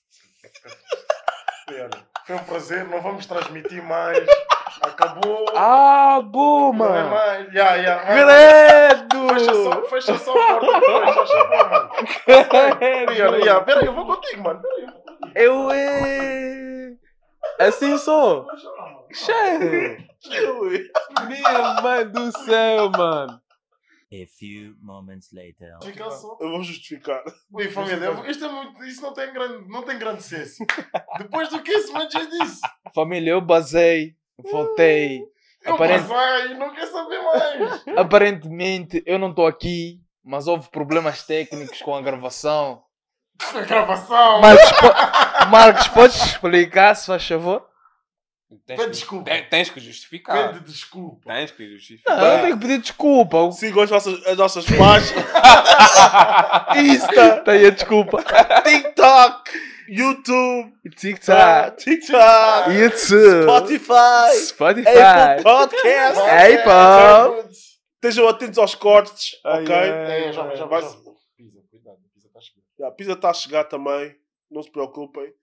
Foi um prazer, não vamos transmitir mais. Acabou. Ah, boa, não é mano. mais. Ya, ya. Credo! Fecha só, fecha só a porta depois, favor, mano. E olha, ya, pera aí, eu vou contigo, mano. Pera aí, eu vou. Eu é. Assim sou. Cheio. Minha mãe do céu, mano. A few moments later. Fica só. Eu vou justificar. Ui, família, isto, é muito, isso não tem grande, não tem grande senso. Depois do que esse mano já disse, Família, eu basei, voltei. eu passei e não quer saber mais. Aparentemente eu não estou aqui, mas houve problemas técnicos com a gravação. A gravação. Marcos, po- Marcos podes explicar, se faz favor? Tens Pede que, desculpa. te- tens que justificar. Pede desculpa. Tens que justificar. Não, eu tenho que pedir desculpa. Sigam as nossas, as nossas páginas. Insta, tem a desculpa. TikTok, YouTube, TikTok, TikTok, YouTube, Spotify, Spotify, Apple Podcast. Apple. Estejam atentos aos cortes, Ai, ok? ai. É, já, já, já. Vai- Pisa, cuidado, pisa, tá chegando. A pizza está a chegar também, não se preocupem.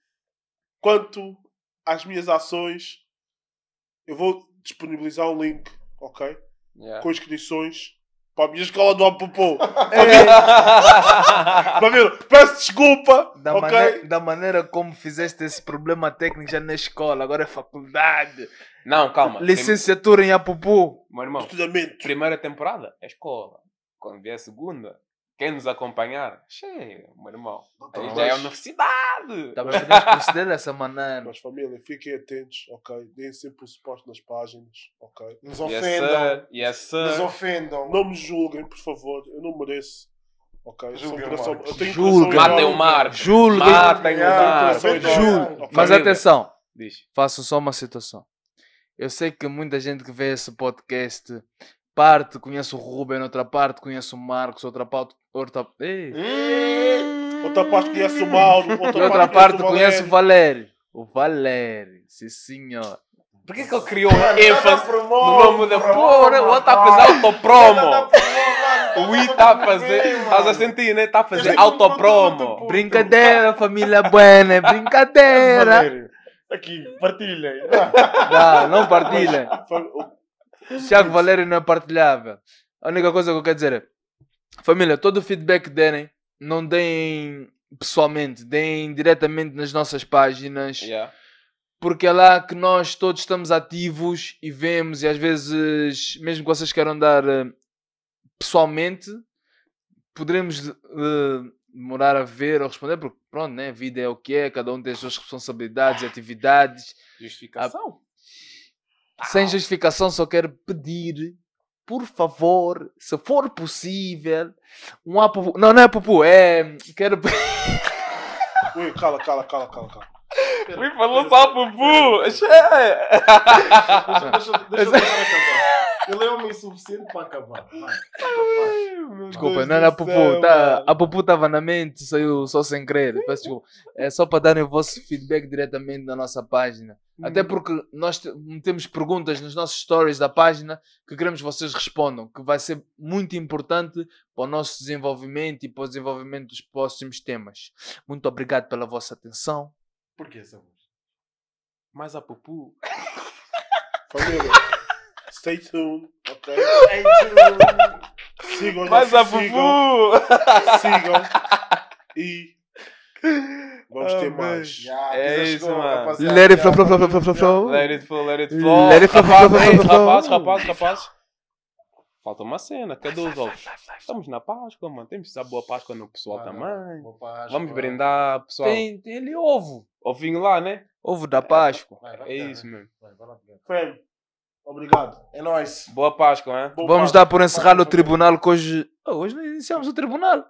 Quanto às minhas ações, eu vou disponibilizar um link, ok? Yeah. Com inscrições Para a minha escola do Apopô. Família, peço desculpa. Da, ok? mane- da maneira como fizeste esse problema técnico já na escola, agora é faculdade. Não, calma. Licenciatura em Apupu. Meu irmão, Estudamento. primeira temporada é escola. Quando vier a segunda, quem nos acompanhar, cheio, meu irmão. Aí já é universidade. Também podemos proceder dessa maneira. Mas família, fiquem atentos, ok? Deem sempre o suporte nas páginas, ok? Nos Yes, ofendam. sir. Yes, sir. Nos ofendam. Não me julguem, por favor. Eu não mereço. Ok? Julguem o coração, Marcos. eu tenho Julguem. Matem o Marcos. Julguem. Matem o Marcos. ok? Mas atenção, Diz. faço só uma situação. Eu sei que muita gente que vê esse podcast, parte conhece o Ruben, outra parte conhece o Marcos, outra parte. Outra, Ei. Outra parte conhece o Mauro, outra, outra parte conhece o Valério. O Valério, sim senhor. Por que, que ele criou ênfase no nome da porra? O outro está a fazer autopromo. O I está a fazer. Estás a sentir, né? Está a fazer autopromo. Brincadeira, família buena, é brincadeira. Aqui, partilhem. Não, não partilhem. Tiago Valério não é partilhável. A única coisa que eu quero dizer é: família, todo o feedback que derem, não deem pessoalmente, deem diretamente nas nossas páginas, Yeah. porque é lá que nós todos estamos ativos e vemos, e às vezes, mesmo que vocês queiram dar eh, pessoalmente, poderemos eh, demorar a ver ou responder, porque pronto, né? a vida é o que é, cada um tem as suas responsabilidades e atividades. Justificação. Sem justificação, só quero pedir, por favor, se for possível, um apupu. Não, não é pupu, é. Quero. Ui, cala, cala, cala, cala, cala. Ui, falou só Pupu. Deixa, deixa, deixa acabar. Ele é homem suficiente para acabar. Vai. Desculpa, não era pupu. Tá, a pupu estava na mente, saiu só sem querer. Peço desculpa. É só para darem o vosso feedback diretamente na nossa página. Até porque nós te- temos perguntas nos nossos stories da página que queremos que vocês respondam, que vai ser muito importante para o nosso desenvolvimento e para o desenvolvimento dos próximos temas. Muito obrigado pela vossa atenção. Por que essa voz? Mais a Pupu. Família, stay tuned, ok? Sigam, Mais a sigam, Pupu. sigam e vamos ter Ah, mais. Já, É isso, mano. Let it flow, flow, flow, flow, flow, flow. Let it flow, let it flow. Let it flow, flow, flow, Rapazes, flow, flow. rapazes, rapazes, rapazes. Falta uma cena. Cadê os ovos? Estamos na Páscoa, mano. Temos que dar boa Páscoa no pessoal Mano, também. boa Páscoa. Vamos brindar, pessoal. Tem, tem ali ovo. Ovinho lá, né? Ovo da Páscoa. Vai, vai É isso, né? mesmo. Vai, vai lá obrigado. É nóis. Boa Páscoa, hein? Bom Vamos papo. dar por encerrado o tribunal que hoje. Oh, hoje não iniciamos o tribunal.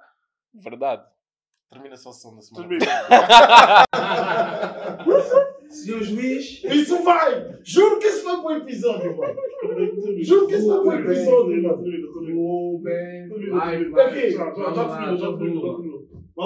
Verdade. Termina só o som da semana. Termina. Senhor juiz, Isso vai! Juro que esse foi bom episódio, mano. Juro que esse foi bom episódio, mano. Termina, vai, termina. vai, Aqui, já, terminou, já terminou.